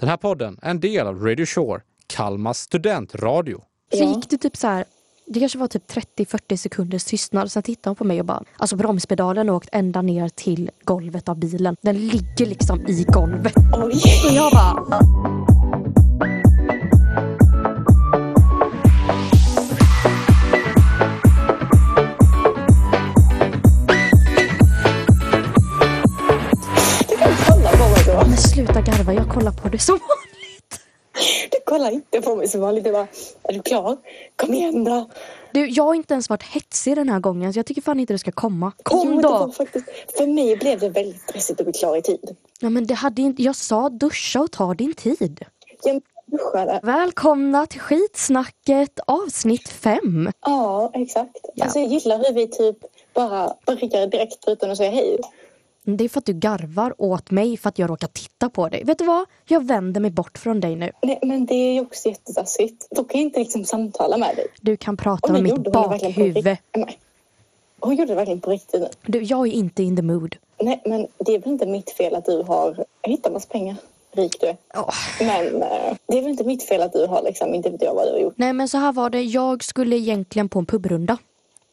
Den här podden är en del av Radio Shore, Kalmas studentradio. Så gick det typ så här, det kanske var typ 30-40 sekunders tystnad. Sen tittade hon på mig och bara, alltså bromspedalen har åkt ända ner till golvet av bilen. Den ligger liksom i golvet. Oj. Och jag bara, garva, jag kollar på det som vanligt. Du kollar inte på mig som vanligt. Du bara, är du klar? Kom igen då. Du, jag har inte ens varit hetsig den här gången så jag tycker fan inte det ska komma. Kom var då! faktiskt, för mig blev det väldigt stressigt att bli klar i tid. Ja, men det hade inte, jag sa duscha och ta din tid. Jag duschade. Välkomna till skitsnacket avsnitt 5. Ja, exakt. Ja. Alltså, jag gillar hur vi typ bara börjar direkt utan att säga hej. Det är för att du garvar åt mig för att jag råkar titta på dig. Vet du vad? Jag vänder mig bort från dig nu. Nej, men det är ju också jättetaskigt. Då kan jag inte liksom samtala med dig. Du kan prata med mitt bakhuvud. Hon gjorde det verkligen på riktigt. Du, jag är inte in the mood. Nej, men det är väl inte mitt fel att du har hittat massa pengar. Rik du är. Åh. Men eh, det är väl inte mitt fel att du har liksom, inte vet jag vad du har gjort. Nej men så här var det. Jag skulle egentligen på en pubrunda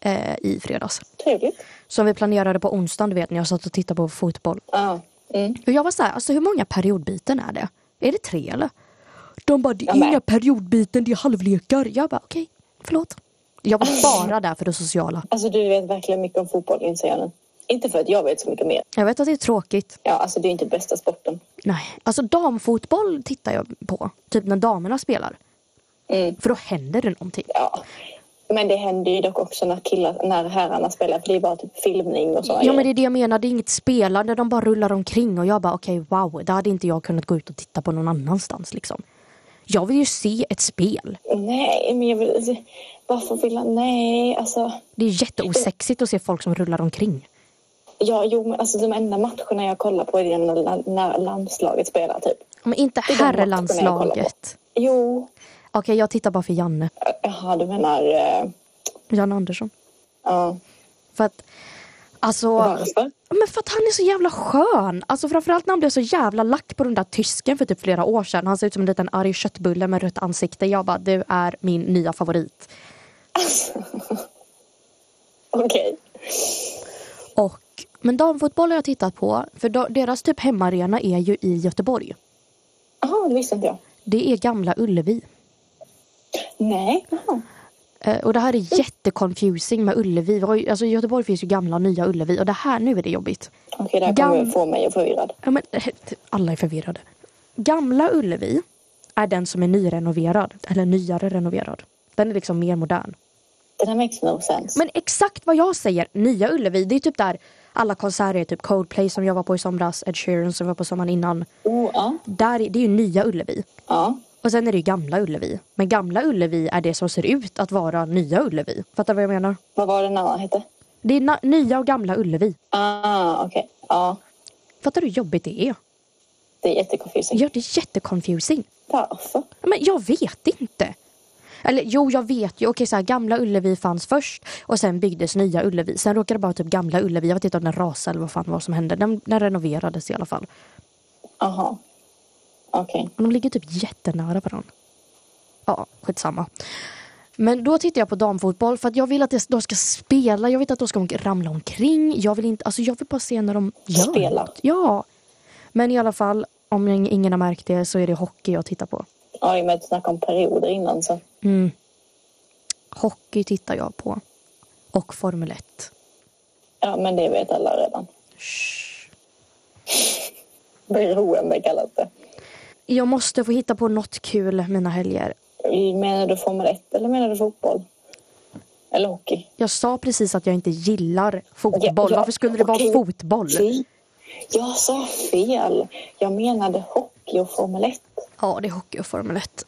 eh, i fredags. Trevligt. Som vi planerade på onsdagen, du vet när jag satt och tittade på fotboll. Ja. Mm. Och jag var så här, alltså hur många periodbyten är det? Är det tre eller? De bara, det är inga periodbyten, det är halvlekar. Jag bara, okej, förlåt. Jag var bara där för det sociala. Alltså du vet verkligen mycket om fotboll inser jag nu. Inte för att jag vet så mycket mer. Jag vet att det är tråkigt. Ja, alltså det är inte bästa sporten. Nej, alltså damfotboll tittar jag på. Typ när damerna spelar. Mm. För då händer det någonting. Ja. Men det händer ju dock också när killar, när herrarna spelar för det är bara typ filmning och sådana Ja men det är det jag menar, det är inget spelande, de bara rullar omkring och jag bara okej wow, det hade inte jag kunnat gå ut och titta på någon annanstans liksom. Jag vill ju se ett spel. Nej, men jag vill... Varför vill han... Nej, alltså... Det är jätteosexigt att se folk som rullar omkring. Ja, jo, men alltså de enda matcherna jag kollar på är när, när landslaget spelar typ. Men inte herrelandslaget. Jo. Okej, jag tittar bara för Janne. Jaha, du menar... eh, Janne Andersson. Ja. För att, alltså... Varför? Men för att han är så jävla skön. Alltså framförallt när han blev så jävla lack på den där tysken för typ flera år sedan. Han ser ut som en liten arg köttbulle med rött ansikte. Jag bara, du är min nya favorit. Okej. Och, men damfotboll har jag tittat på. För deras typ hemmaarena är ju i Göteborg. Jaha, det visste inte jag. Det är Gamla Ullevi. Nej. Eh, och det här är jätteconfusing med Ullevi. Alltså i Göteborg finns ju gamla och nya Ullevi. Och det här, nu är det jobbigt. Okej, det här kommer Gam- få mig förvirrad. Ja, men, eh, alla är förvirrade. Gamla Ullevi är den som är nyrenoverad. Eller nyare renoverad. Den är liksom mer modern. Det där makes no sense. Men exakt vad jag säger, Nya Ullevi, det är typ där alla konserter är. Typ Coldplay som jag var på i somras, Ed Sheeran som jag var på sommaren innan. Oh, ja. Där, är- det är ju Nya Ullevi. Ja. Och sen är det Gamla Ullevi. Men Gamla Ullevi är det som ser ut att vara Nya Ullevi. Fattar du vad jag menar? Vad var den andra hette? Det är Nya och Gamla Ullevi. Ah, okej. Ja. Fattar du hur jobbigt det är? Det är jättekonfusing. Ja, det är jätteconfusing. Varför? Men jag vet inte. Eller jo, jag vet ju. Okej, så här, gamla Ullevi fanns först och sen byggdes nya Ullevi. Sen råkade det bara typ gamla Ullevi. Jag vet inte om den rasade eller vad fan var som hände. Den, den renoverades i alla fall. Jaha. Okej. Och de ligger typ jättenära varandra. Ja, skitsamma. Men då tittar jag på damfotboll för att jag vill att de ska spela. Jag vet att de ska ramla omkring. Jag vill inte, alltså jag vill bara se när de gör Spela. något. Ja. Men i alla fall, om ingen har märkt det så är det hockey jag tittar på. Ja, i och med att du snackade om perioder innan så. Mm. Hockey tittar jag på. Och Formel 1. Ja, men det vet alla redan. Shh. Beroende kallas det. Jag måste få hitta på något kul mina helger. Menar du Formel 1 eller menar du fotboll? Eller hockey? Jag sa precis att jag inte gillar fotboll. Ja, ja, Varför skulle det vara okej. fotboll? Jag sa fel. Jag menade hockey och Formel 1. Ja, det är hockey och Formel 1.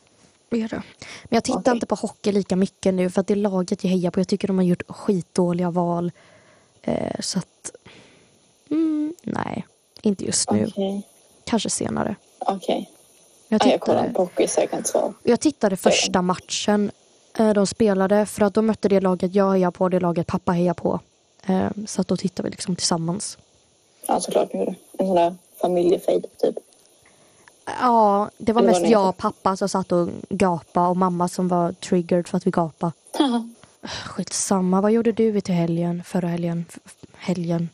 Det är det. Men jag tittar Okej. inte på hockey lika mycket nu för att det är laget jag hejar på. Jag tycker de har gjort skitdåliga val. Eh, så att... Mm, nej, inte just nu. Okej. Kanske senare. Okej. Jag Ja, jag kollar tittade, på hockey så jag kan inte svara. jag tittade första matchen eh, de spelade för att de mötte det laget jag hejar på, det laget pappa hejar på. Eh, så att då tittade vi liksom tillsammans. Ja, såklart ni gjorde. En sån där familjefejd typ. Ja, det var Eller mest ni jag och pappa som satt och gapa och mamma som var triggered för att vi gapade. Haha. Skitsamma, vad gjorde du till helgen? Förra helgen? Helgen?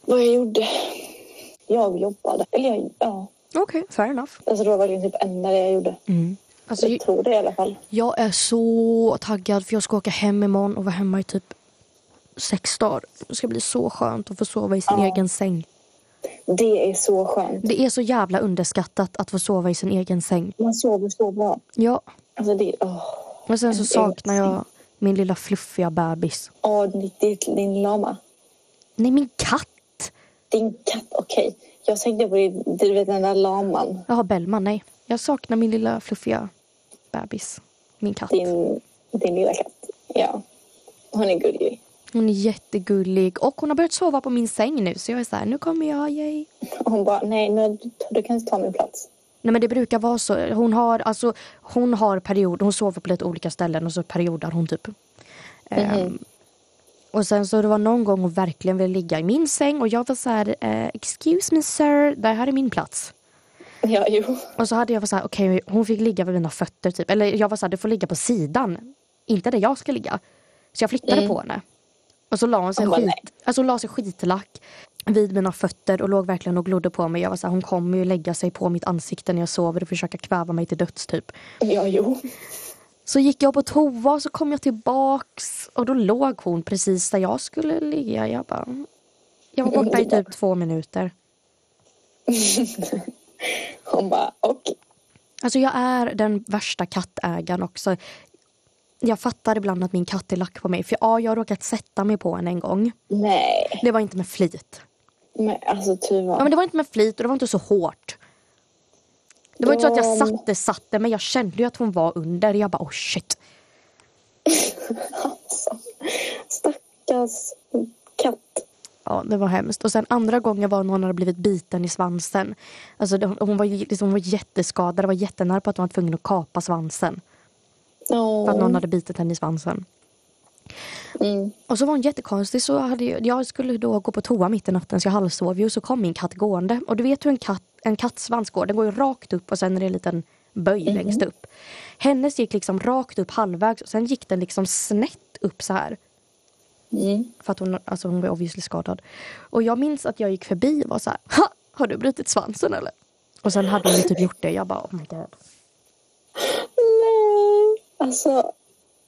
Vad jag gjorde? Jag jobbade. Eller jag, ja. Okej, fair enough. Alltså det var verkligen typ enda det jag gjorde. Mm. Alltså, Jag tror det i alla fall. jag är så taggad för jag ska åka hem imorgon och vara hemma i typ sex dagar. Det ska bli så skönt att få sova i sin Ja. egen säng. Det är så skönt. Det är så jävla underskattat att få sova i sin egen säng. Man sover så bra. Ja, Alltså det... Åh, och sen så saknar jag min lilla fluffiga bebis. Åh, ditt- ditt- din lama. Nej, min katt! Din katt, okej. Jag tänkte på du vet den där laman. Jag har Bellman, nej. Jag saknar min lilla fluffiga bebis. Min katt. Din, din lilla katt. Ja. Hon är gullig. Hon är jättegullig och hon har börjat sova på min säng nu så jag är så här, nu kommer jag, yay. Hon bara, nej nu, du kan inte ta min plats. Nej men det brukar vara så. Hon har, alltså, hon har period, hon sover på lite olika ställen och så periodar hon typ. Ehm, och sen så det var någon gång hon verkligen ville ligga i min säng och jag var så här, eh, excuse me sir, det här är min plats. Ja, jo. Och så hade jag varit så här, okej hon fick ligga vid mina fötter typ. Eller jag var så här, du får ligga på sidan. Inte där jag ska ligga. Så jag flyttade på henne. Och så la hon sig, bara, skit, nej. alltså hon la sig skitlack vid mina fötter och låg verkligen och glodde på mig. Jag var så här, hon kommer ju lägga sig på mitt ansikte när jag sover och försöka kväva mig till döds typ. Ja, jo. Så gick jag på toa och så kom jag tillbaks och då låg hon precis där jag skulle ligga. Jag bara... Jag var borta i typ två minuter. Hon bara, och Alltså jag är den värsta kattägaren också. Jag fattar ibland att min katt är lack på mig. För ja, jag har råkat sätta mig på henne en gång. nej. Det var inte med flit. Men alltså Tuva. Ja, men det var inte med flit och det var inte så hårt. Det var inte så att jag Ja. satte, satte, men jag kände ju att hon var under. Jag bara, oh shit. Alltså, stackars katt. Ja, det var hemskt. Och sen andra gången var när hon hade blivit biten i svansen. Alltså det, hon, var, liksom, hon var jätteskadad. Det var jättenära på att hon var tvungen att kapa svansen. Åh. För att någon hade bitit henne i svansen. Mm. Och så var hon jättekonstig. Så hade jag, jag skulle då gå på toa mitt i natten så jag halvsov ju. Så kom min katt gående. Och du vet hur en, katt, en kattsvans går. Den går ju rakt upp och sen är det en liten böj längst upp. Hennes gick liksom rakt upp halvvägs. Och sen gick den liksom snett upp så här. Mm. För att hon, alltså hon var obviously skadad. Och jag minns att jag gick förbi och var så här. Ha! Har du brutit svansen eller? Och sen hade hon ju typ gjort det. Jag bara oh my god. Nej. Alltså,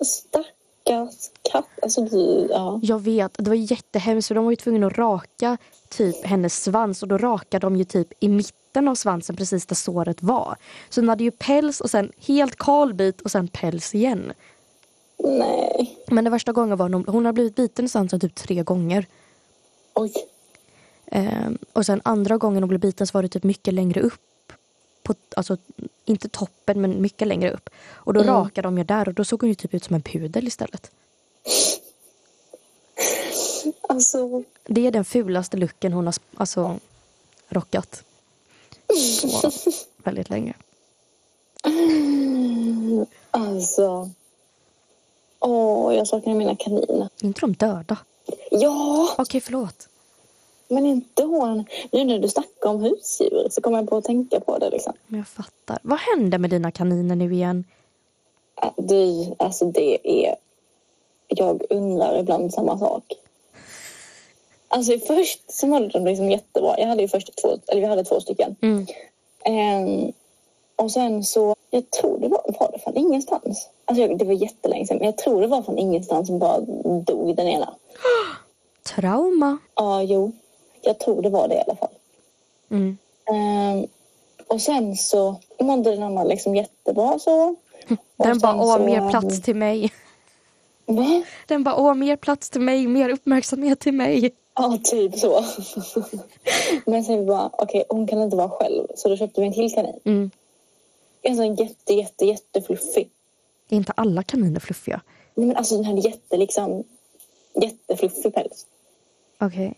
stackars katt. Alltså du, ja. Jag vet, det var jättehemskt för de var ju tvungna att raka typ hennes svans och då rakade de ju typ i mitten av svansen precis där såret var. Så hon hade ju päls och sen helt kal bit och sen päls igen. Nej. Men den värsta gången var hon, hon har blivit biten i svansen typ tre gånger. Oj. Ehm, och sen andra gången hon blev biten så var det typ mycket längre upp. På, alltså inte toppen men mycket längre upp. Och då rakade de ju där och då såg hon ju typ ut som en pudel istället. Alltså, Det är den fulaste looken hon har alltså, rockat. På väldigt länge. alltså. Åh, jag saknar mina kaniner. Är inte de döda? Ja, Okej, förlåt. men inte hon. Nu när du snackar om husdjur så kommer jag på att tänka på det liksom. Men jag fattar. Vad hände med dina kaniner nu igen? Äh, Du, alltså det är... Jag undrar ibland samma sak. Alltså först så mådde de liksom jättebra. Jag hade ju först två, eller vi hade två stycken. Mm. Ehm, och sen så, jag tror det var, var det från ingenstans. Alltså jag, det var jättelänge sedan, men jag tror det var från ingenstans som bara dog den ena. Trauma. Ja, jo. Jag tror det var det i alla fall. Mm. Ehm, och sen så mådde den andra liksom jättebra så. Och Den bara, åh, så- mer plats till mig. Va? Den bara, åh, mer plats till mig, mer uppmärksamhet till mig. Ja, typ så. Men sen vi bara, okej, hon kan inte vara själv. Så då köpte vi en till kanin. Mm. En sån jätte, jätte, jättefluffig. Är inte alla kaniner fluffiga? Nej, men alltså den hade jätte, liksom, jättefluffig päls. Okej.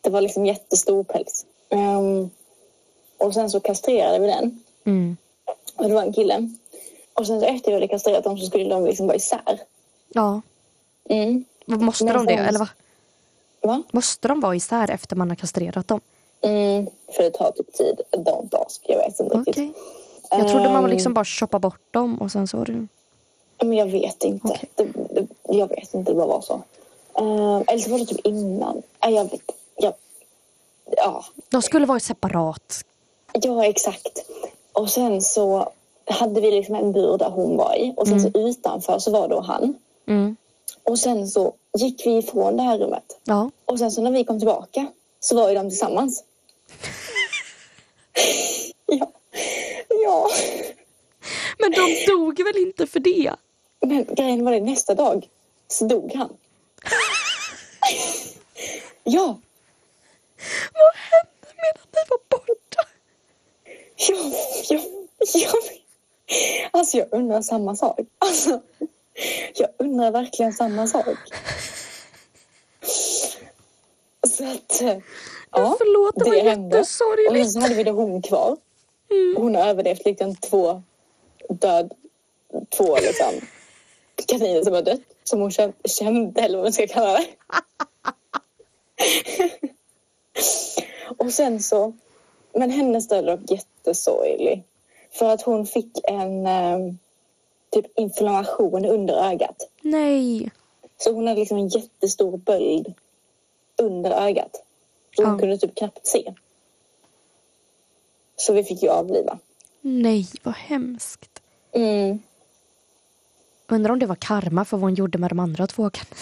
Det var liksom jättestor päls. Ehm, och sen så kastrerade vi den. Mm. Och det var en kille. Och sen så efter vi hade kastrerat dem så skulle de liksom vara isär. Ja. Mm. Måste Men de det? sen- Eller va? Va? Måste de vara isär efter man har kastrerat dem? Mm, för det tar typ tid. Don't ask. Jag vet inte Okej. riktigt. Jag trodde man Ehm, liksom bara choppade bort dem och sen så var det... Men jag vet inte. Okej. Det, det, jag vet inte, det bara var så. Uh, eller så var det typ innan. Nej, jag vet jag, Ja, De skulle varit separat. ja, exakt. Och sen så hade vi liksom en bur där hon var i. Och sen så utanför så var då han. Mm. Och sen så gick vi ifrån det här rummet. Ja. Och sen så när vi kom tillbaka så var ju de tillsammans. ja. Ja. Men de dog väl inte för det? Men grejen var det nästa dag så dog han. ja. Vad hände medan ni var borta? Ja, ja, ja. Alltså jag undrar samma sak. Alltså, jag undrar verkligen samma sak. Så att... eh, Ja, Förlåt, det var hände. jättesorgligt. Och sen så hade vi då hon kvar. Hon har överlevt liksom två död... Två liksom kaniner som har dött. Som hon kände, kände eller vad man ska kalla det. Och sen så... Men hennes död dock jättesorglig. För att hon fick en eh, typ inflammation under ögat. Nej. Så hon hade liksom en jättestor böld under ögat. Så hon Ja. kunde typ knappt se. Så vi fick ju avliva. Nej, vad hemskt. Mm. Undrar om det var karma för vad hon gjorde med de andra två kaninerna.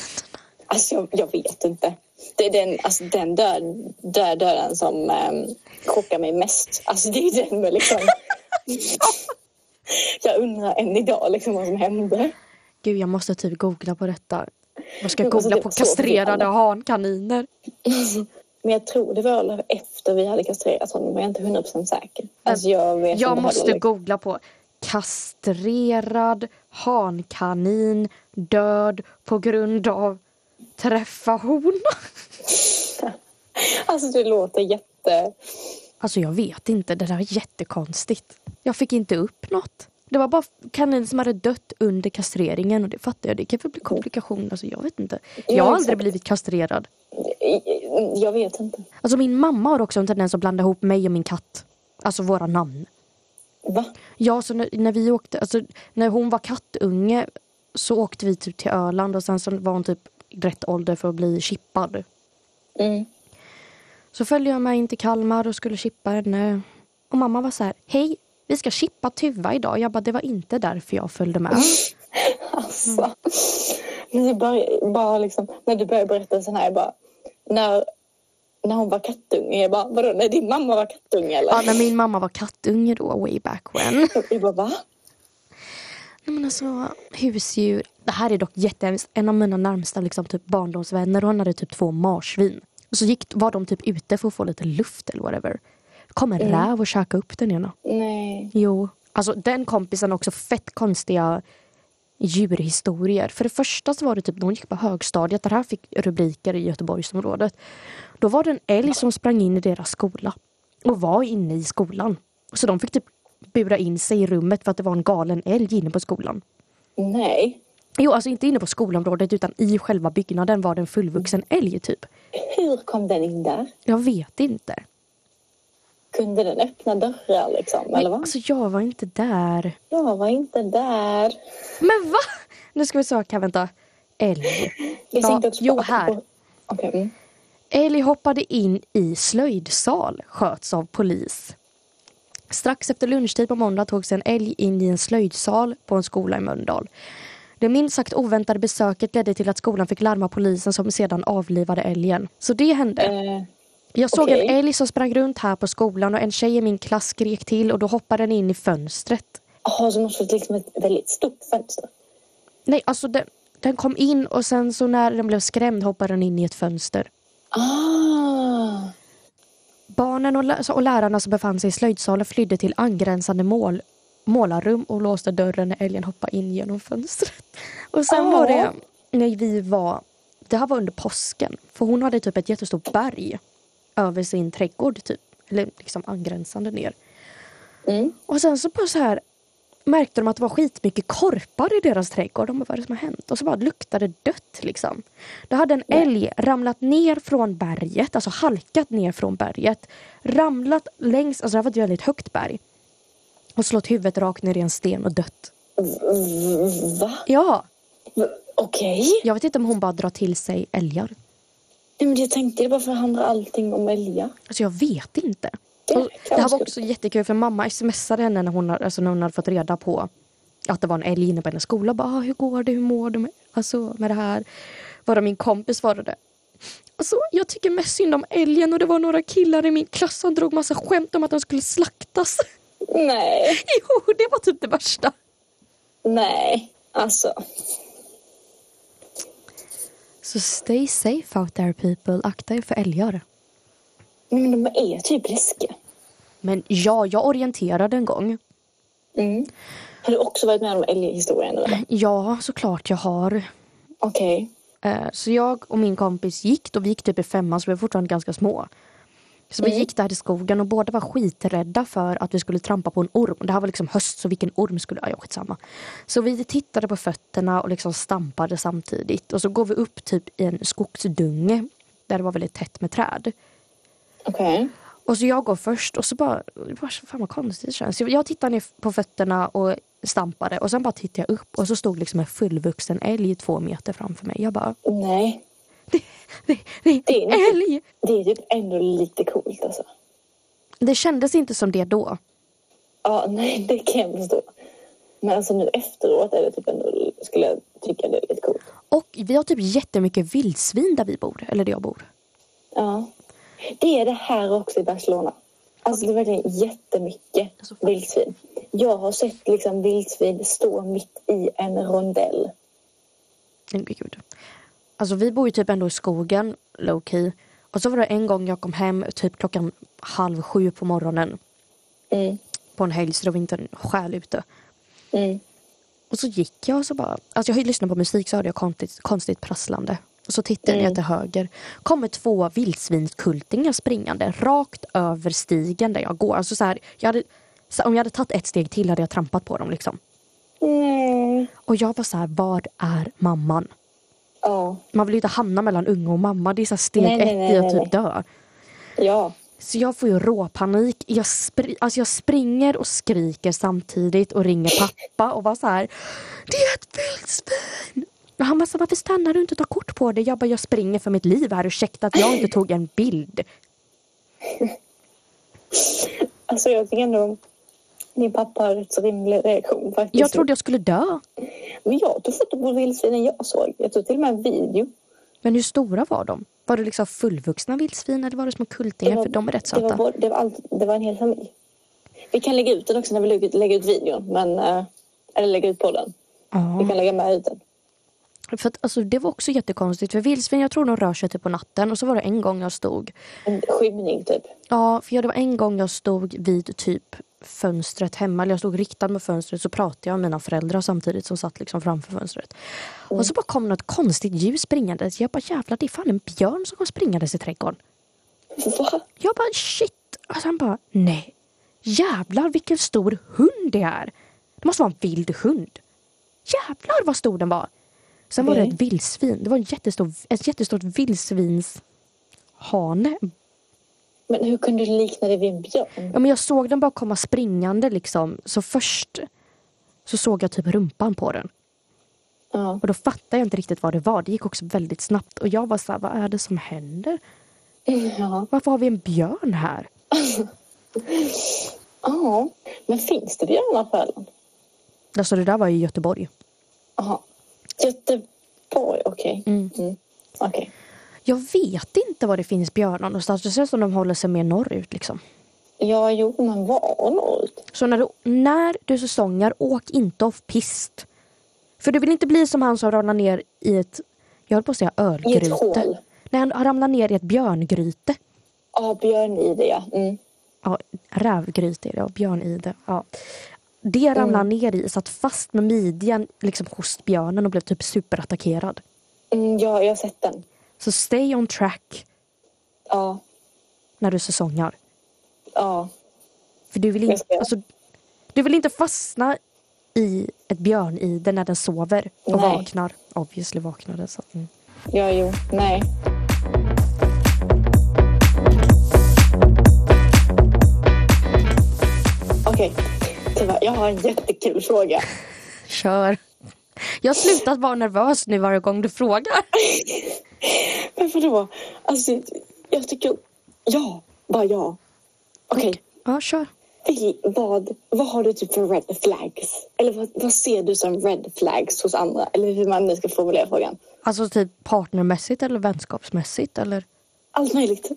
Alltså jag, jag vet inte. Det är den, alltså, den död, död döden som um, chockar mig mest. Alltså det är den med liksom... jag undrar än idag liksom vad som hände. Gud, jag måste typ googla på detta. Jag ska alltså, googla det på kastrerade hankaniner. Men jag tror det var efter vi hade kastrerat honom. Men jag är inte 100% säker. Alltså jag vet Jag inte måste heller. googla på kastrerad hankanin död på grund av träffa hona. Alltså det låter jätte... Alltså jag vet inte, det där är jättekonstigt. Jag fick inte upp något. Det var bara kanin som hade dött under kastreringen och det fattar jag. Det kan väl bli komplikationer, alltså jag vet inte. Jag Ja, har aldrig blivit kastrerad. Jag vet inte. Alltså min mamma har också en tendens att blanda ihop mig och min katt. Alltså våra namn. Va? Ja, så när, när vi åkte, alltså när hon var kattunge så åkte vi typ till Öland och sen så var hon typ rätt ålder för att bli chippad. Mm. Så följde jag med in till Kalmar och skulle chippa henne. Och mamma var så här, hej, vi ska chippa Tuva idag. Jag bara, det var inte därför jag följde med. Alltså. Det börjar, bara liksom, när du börjar berätta sån här, jag bara... När, när hon var kattunge, jag bara, vadå, när din mamma var kattunge eller? Ja, när min mamma var kattunge då, way back when. Jag bara, va? Nej, men alltså, husdjur. Det här är dock jättehemskt. En av mina närmsta liksom, typ barndomsvänner, hon hade typ två marsvin. Och så gick, var de typ ute för att få lite luft eller whatever. kom en räv och käkade upp den ena. Nej. Jo. Alltså den kompisen har också fett konstiga djurhistorier. För det första så var det typ hon gick på högstadiet, det här fick rubriker i Göteborgsområdet. Då var det en älg som sprang in i deras skola och var inne i skolan. Så de fick typ bura in sig i rummet för att det var en galen älg inne på skolan. Nej. Jo, alltså inte inne på skolområdet utan i själva byggnaden var det en fullvuxen älg typ. Hur kom den in där? Jag vet inte. Kunde den öppna dörrar liksom? Eller vad? Alltså jag var inte där. Jag var inte där. Men va? Nu ska vi söka, vänta. Älg. Ja, jo, här. Okej. mm. Älg hoppade in i slöjdsal, sköts av polis. Strax efter lunchtid på måndag togs en älg in i en slöjdsal på en skola i Mölndal. Det minst sagt oväntade besöket ledde till att skolan fick larma polisen som sedan avlivade älgen. Så det hände. Eh, Jag såg okej. en älg som sprang runt här på skolan och en tjej i min klass skrek till och då hoppade den in i fönstret. Jaha, så måste det liksom ett väldigt stort fönster. Nej, alltså den, den kom in och sen så när den blev skrämd hoppade den in i ett fönster. Ah. Barnen och, lä- och lärarna som befann sig i slöjdsalen flydde till angränsande mål, målarrum och låste dörren när älgen hoppade in genom fönstret. Och sen Ah. var det när vi var, det här var under påsken, för hon hade typ ett jättestort berg över sin trädgård typ, eller liksom angränsande ner. Mm. Och sen så bara så här, märkte de att det var skitmycket korpar i deras trädgård. De bara, vad är det som har hänt? Och så bara luktade det dött liksom. Då hade en älg ramlat ner från berget, alltså halkat ner från berget. Ramlat längs, alltså det här var ett väldigt högt berg. Och slått huvudet rakt ner i en sten och dött. Va? Ja, Okej. jag vet inte om hon bara drar till sig älgar. Nej, men jag tänkte det bara för att handla allting om älgar. Alltså jag vet inte. Det det här var också jättekul för mamma smsade henne när hon, alltså när hon hade fått reda på att det var en älg inne på hennes skola. Bara, ah, hur går det, hur mår du med, alltså, med det här? Varav min kompis svarade. Alltså, jag tycker mest synd om älgen och det var några killar i min klass som drog massa skämt om att den skulle slaktas. Nej, jo, det var typ det värsta. nej. Alltså, Så stay safe out there people. Akta er för älgar. men de är typ läskiga. Men ja, jag orienterade en gång. Mm. Har du också varit med om älghistorien eller? Ja, såklart jag har. Okej. Eh, Så jag och min kompis gick, och vi gick typ i femman så vi var fortfarande ganska små. Så vi Mm. gick där i skogen och båda var skiträdda för att vi skulle trampa på en orm. Det här var liksom höst så vilken orm skulle... Ja, skitsamma. Så vi tittade på fötterna och liksom stampade samtidigt. Och så går vi upp typ i en skogsdunge där det var väldigt tätt med träd. Okej. Och så jag går först och så bara, bara fan vad konstigt det känns. Jag- Jag tittar ner på fötterna och stampade och sen bara tittade jag upp och så stod liksom en fullvuxen älg två meter framför mig. Jag bara, Nej. Det, det, det Det är en älg! Det är typ ändå lite coolt alltså. Det kändes inte som det då. Ja, nej, det kan jag förstå. Men alltså nu efteråt är det typ ändå, skulle jag tycka det är lite coolt. Och vi har typ jättemycket vildsvin där vi bor, eller där jag bor. Ja. Det är det här också i Barcelona. Alltså det är verkligen jättemycket Alltså, vildsvin. Jag har sett liksom vildsvin stå mitt i en rondell. Men gud. Alltså vi bor ju typ ändå i skogen, low key. Och så var det en gång jag kom hem typ klockan halv sju på morgonen Mm. på en helg så det var inte en själ ute. Mm. Och så gick jag och så bara, alltså jag har ju lyssnat på musik så hörde jag konstigt, konstigt prasslande. Och så tittade jag Mm. till höger. Kommer två vildsvinskultingar springande rakt över stigen där jag går. Alltså så här, jag hade, så om jag hade tagit ett steg till hade jag trampat på dem liksom. Nej. Och jag var så här, var är mamman? Ja. Man vill ju inte hamna mellan unga och mamma. Det är så steg Nej, ett nej, i att typ dö. Ja. Så jag får ju råpanik. Jag, spr- alltså jag springer och skriker samtidigt och ringer pappa och var så här. Det är ett vildsvin! Och han bara så, varför stannar du inte och tar kort på det? Jag bara, jag springer för mitt liv här. Ursäkta att jag inte tog en bild. Alltså jag tycker ändå din pappa har rätt så rimlig reaktion faktiskt. Jag trodde jag skulle dö. Men jag tog foto på vildsvinen jag såg. Jag tog till och med en video. Men hur stora var de? Var det liksom fullvuxna vildsvin eller var det små kultingar? För de är rätt det, var, söta. det, var allt, det var en hel familj. Vi kan lägga ut den också när vi lägger ut, videon. Men, eh, eller lägga ut podden. Vi Ja. kan lägga med ut den. För att, alltså, det var också jättekonstigt. För vildsvin, jag tror de rör sig typ på natten. Och så var det en gång jag stod En skymning typ. Ja, för det var en gång jag stod vid typ fönstret hemma, eller jag stod riktad mot fönstret så pratade jag med mina föräldrar samtidigt som satt liksom framför fönstret. Och så bara kom något konstigt ljus springandes. Jag bara jävlar det är fan en björn som kom springandes i trädgården. Va? Jag bara shit. Och sen bara nej. Jävlar vilken stor hund det är. Det måste vara en vild hund. Jävlar vad stor den var. Sen var det ett vildsvin. Det var en jättestor, ett jättestort vildsvinshane Men hur kunde du likna det vid en björn? Ja, men jag såg den bara komma springande liksom. Så först så såg jag typ rumpan på den. Ja. Och då fattade jag inte riktigt vad det var. Det gick också väldigt snabbt. Och jag var så här, vad är det som händer? Ja. Varför har vi en björn här? ja. Men finns det björnar på Öland? Alltså det där var i Göteborg. Jaha. Göteborg, okej. Mm. Mm. Okej. Jag vet inte var det finns björnar någonstans. Det känns som de håller sig mer norrut liksom. Ja, jo, men var norrut? Så när du, när du säsongar, åk inte off pist. För du vill inte bli som han som ramlar ner i ett, jag höll på att säga I ett ölgryte. hål? Nej, han ramlar ner i ett björngryte. Ja, björn i det, ja. Mm. ja, rävgryta är det och björnide. Ja. Det ramlade han ner i, satt fast med midjan liksom hos björnen och blev typ superattackerad. Mm, ja, jag har sett den. Så stay on track Ja, när du säsongar. ja. För du vill, ska. alltså, du vill inte fastna i ett björnide när den sover och Nej. vaknar. Obviously vaknar den. Så. Mm. Ja, jo, nej. Okej, Tuva, jag har en jättekul fråga. Kör. Jag har slutat vara nervös nu varje gång du frågar. Men vadå? Alltså, jag tycker... Ja, bara ja. Okej, Ja, kör. Vad, vad har du typ för red flags? Eller vad, vad ser du som red flags hos andra? Eller hur man nu ska formulera frågan. Alltså typ partnermässigt eller vänskapsmässigt eller? Allt möjligt.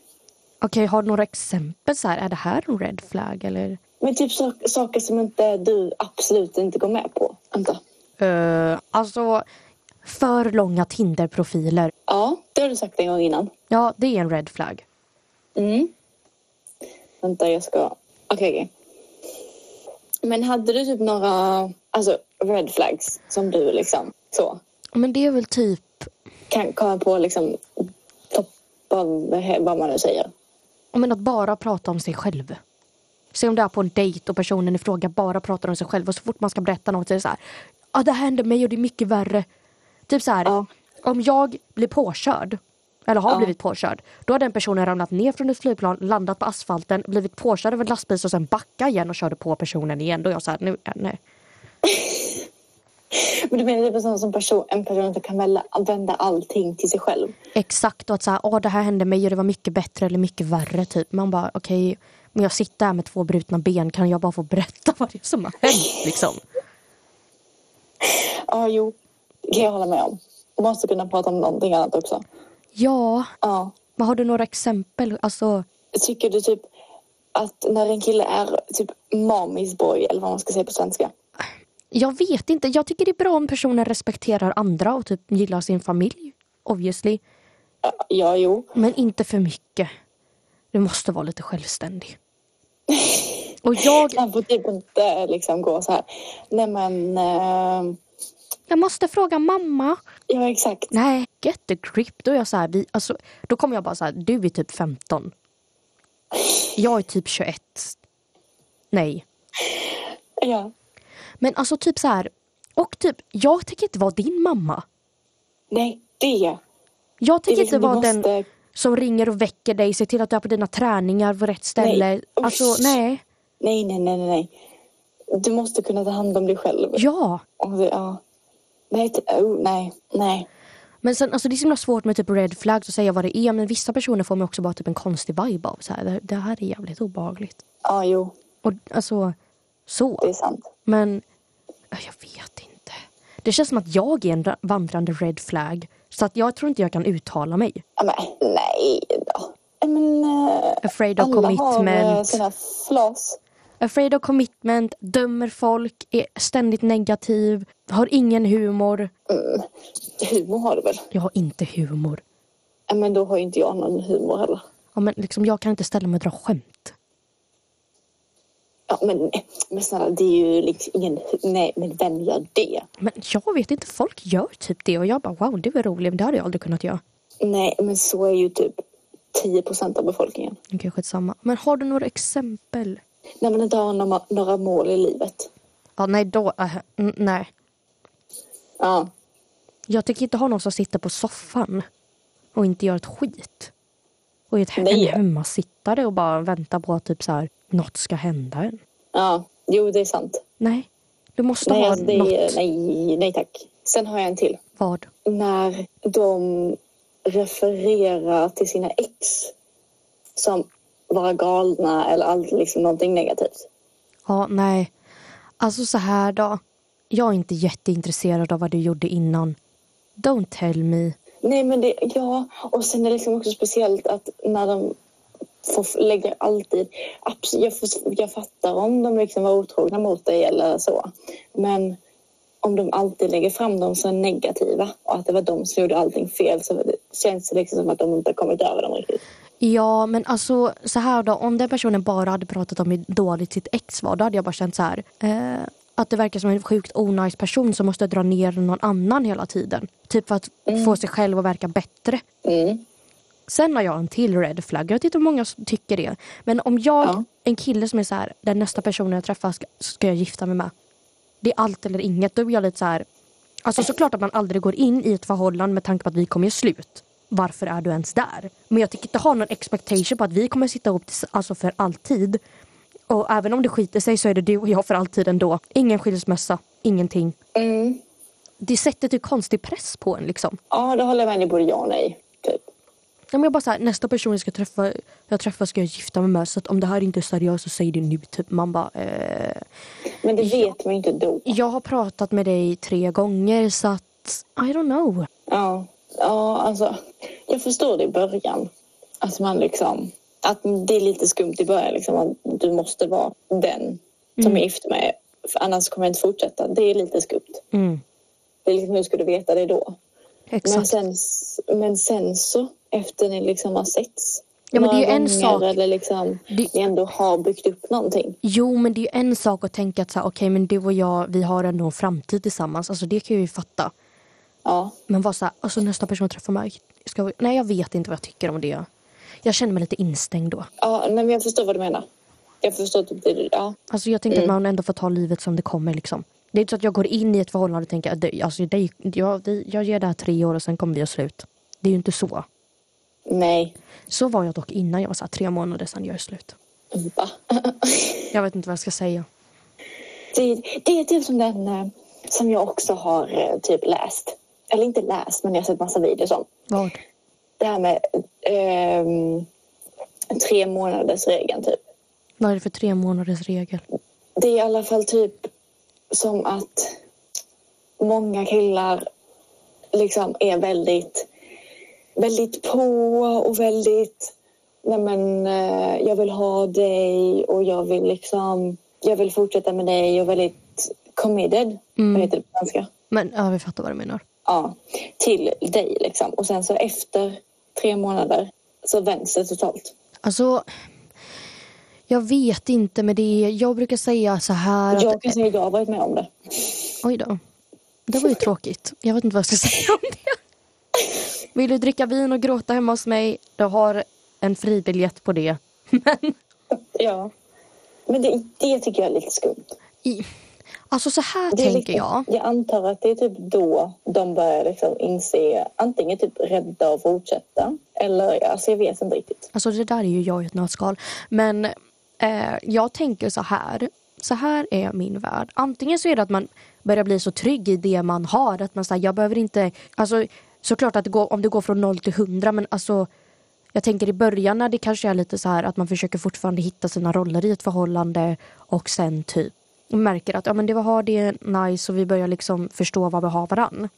Okej, har du några exempel så här? Är det här en red flag eller? Men typ sak, saker som inte du absolut inte går med på. Vänta. Uh, alltså, för långa Tinder-profiler. Ja, det har du sagt en gång innan. Ja, det är en red flag. Mm. Vänta, jag ska... Okej, okej. Men hade du typ några alltså, red flags som du liksom så Men det är väl typ, kan komma på liksom topp av vad man nu säger? men att bara prata om sig själv. Se om du är på en dejt och personen i fråga bara pratar om sig själv och så fort man ska berätta något så är det så här. Ja, det hände mig och det är mycket värre. Typ så här, Ja. om jag blir påkörd eller har Ja. blivit påkörd. Då har den personen ramlat ner från ett flygplan, landat på asfalten, blivit påkörd av en lastbil och sen backa igen och körde på personen igen. Då är jag så här, nu, nej. Men du menar typ en sån som person, en person som kan välja, vända allting till sig själv? Exakt och att så här, åh det här hände mig och det var mycket bättre eller mycket värre typ. Man bara okej, men jag sitter här med två brutna ben, kan jag bara få berätta vad det är som har hänt liksom? Ja, jo. Det kan jag hålla med om. Man måste kunna prata om någonting annat också. Ja, Ja. men har du några exempel? Alltså, Tycker du typ att när en kille är typ mommy's boy eller vad man ska säga på svenska? jag vet inte, jag tycker det är bra om personen respekterar andra och typ gillar sin familj. Obviously. Ja, Ja, jo. Men inte för mycket. Du måste vara lite självständig. Och jag, Man får typ inte liksom gå så här. Nej men, eh, jag måste fråga mamma. ja exakt. Nej, get the grip. Då är jag så här, vi, alltså, då kommer jag bara så här, du är typ 15. Jag är typ 21. Nej. Ja. Men alltså typ så här, och typ, jag tänker inte vara din mamma. Nej, det. Jag tänker Det är liksom, inte vara den som ringer och väcker dig, ser till att du är på dina träningar på rätt ställe. Nej. Alltså nej. Nej, nej, nej, nej. Du måste kunna ta hand om dig själv. Ja. Det, ja. Nej, oh, nej, nej. Men sen, alltså det är så himla svårt med typ red flags och säga vad det är. Men vissa personer får mig också bara typ en konstig vibe av. Så här, det, här är jävligt obehagligt. Ja, jo, Och alltså, så. det är sant. Men ja, jag vet inte. Det känns som att jag är en ra- vandrande red flag. Så att jag tror inte jag kan uttala mig. Men nej då. Men, eh, Afraid of alla har commitment. sina flas. Afraid of commitment, dömer folk, är ständigt negativ, har ingen humor. Mm. Humor har du väl? Jag har inte humor. Men då har inte jag någon humor heller. Ja, men liksom, jag kan inte ställa mig och dra skämt. Ja, men, men snälla, det är ju liksom ingen... Nej, men vem gör det? Men jag vet inte, folk gör typ det och jag bara wow, det var roligt, men det hade jag aldrig kunnat göra. Nej, men så är ju typ 10 procent av befolkningen. Okej, skitsamma. Men har du några exempel? När man inte har några, några mål i livet. Ja, nej, då, äh, nej. Ja, Jag tänker inte ha någon som sitter på soffan och inte gör ett skit. Och är ett, Nej. en hemmasittare och bara väntar på att typ så här, något ska hända en. ja. Jo, det är sant. Nej, du måste Nej, ha alltså, det något. nej, nej tack. Sen har jag en till. Vad? När de refererar till sina ex som vara galna eller allt liksom någonting negativt. Ja, nej. Alltså så här då. Jag är inte jätteintresserad av vad du gjorde innan. Don't tell me. Nej, men det, ja, och sen är det liksom också speciellt att när de får, lägger alltid... Absolut, jag, får- jag fattar om de liksom var otrogna mot dig eller så. Men om de alltid lägger fram dem som negativa och att det var de som gjorde allting fel så det känns det liksom som att de inte har kommit över dem riktigt. Ja, men alltså så här då. Om den personen bara hade pratat om hur dåligt sitt ex var, då hade jag bara känt så här. Eh, att det verkar som en sjukt onajs person som måste dra ner någon annan hela tiden. Typ för att få sig själv att verka bättre. Mm. Sen har jag en till red flag. Jag vet inte hur många s- tycker det. Men om jag, Ja. en kille som är så här, den nästa personen jag träffar ska, ska jag gifta mig med. Det är allt eller inget. Då är jag lite så här. Alltså såklart att man aldrig går in i ett förhållande med tanke på att vi kommer göra slut. Varför är du ens där? Men jag tycker inte ha någon expectation på att vi kommer sitta ihop alltså för alltid. Och även om det skiter sig så är det du och jag för alltid ändå. Ingen skilsmässa, ingenting. Mm. Det sätter typ konstig press på en liksom. Ja, det håller jag med dig både ja och nej. Typ. Ja, men jag bara så här, nästa person jag ska träffa, jag träffar ska jag gifta mig med. Så att om det här inte är seriöst så säg det nu. Typ. Man bara, eh, Men det vet man ju inte då. jag har pratat med dig tre gånger så att I don't know. Ja, ja alltså. Jag förstår det i början. Att man liksom... Att det är lite skumt i början. Liksom, att du måste vara den som Mm. är gift med. Annars kommer jag inte fortsätta. Det är lite skumt. Mm, Det är liksom, hur ska du veta det då? Men exakt. sen, men sen så, efter ni liksom har setts Ja, men det är ju en sak. Eller liksom, Det- ni ändå har byggt upp någonting. Jo, men det är ju en sak att tänka att så här, okej, men du och jag, vi har ändå en framtid tillsammans. Alltså det kan jag ju fatta. Ja, Men vad så här, alltså nästa person träffar mig. Ska vi, nej, jag vet inte vad jag tycker om det. Jag känner mig lite instängd då. ja nej, men jag förstår vad du menar. Jag förstår typ det. Ja, Alltså jag tänkte att man ändå får ta livet som det kommer liksom. Det är inte så att jag går in i ett förhållande och tänker att det, alltså, det, jag, det, jag ger det här tre år och sen kommer vi göra slut. Det är ju inte så. Nej. Så var jag dock innan jag var så tre månader sedan jag är slut. Va? Jag vet inte vad jag ska säga. Det, det är typ som den eh, som jag också har eh, typ läst. Eller inte läst, men jag har sett massa videos om. Vad? Det här med ehm, tre månaders regeln typ. Vad är det för tre månaders regel? Det är i alla fall typ som att många killar liksom är väldigt, väldigt på och väldigt Nej men eh, jag vill ha dig och jag vill liksom jag vill fortsätta med dig och väldigt committed. Vad heter det på svenska? Men ja, vi fattar vad du menar. Ja, till dig liksom. Och sen så efter tre månader så vänds det totalt. Alltså, jag vet inte med det. Jag brukar säga så här att... Jag kan säga att jag har varit med om det. Oj då. Det var ju tråkigt. Jag vet inte vad jag ska säga om det. Vill du dricka vin och gråta hemma hos mig? Du har en fribiljett på det. Men Ja. Men det, det tycker jag är lite skumt. i, alltså så här tänker lite, jag. Jag antar att det är typ då de börjar liksom inse antingen typ rädda och fortsätta eller alltså jag vet inte riktigt. Alltså det där är ju jag i ett nötskal. Men eh, jag tänker så här. Så här är min värld. Antingen så är det att man börjar bli så trygg i det man har. Att man säger jag behöver inte... Alltså såklart att det går, om det går från noll till hundra men alltså jag tänker i början när det kanske är lite så här att man försöker fortfarande hitta sina roller i ett förhållande och sen typ märker att ja, men det vi har det är nice och vi börjar liksom förstå vad vi har varann.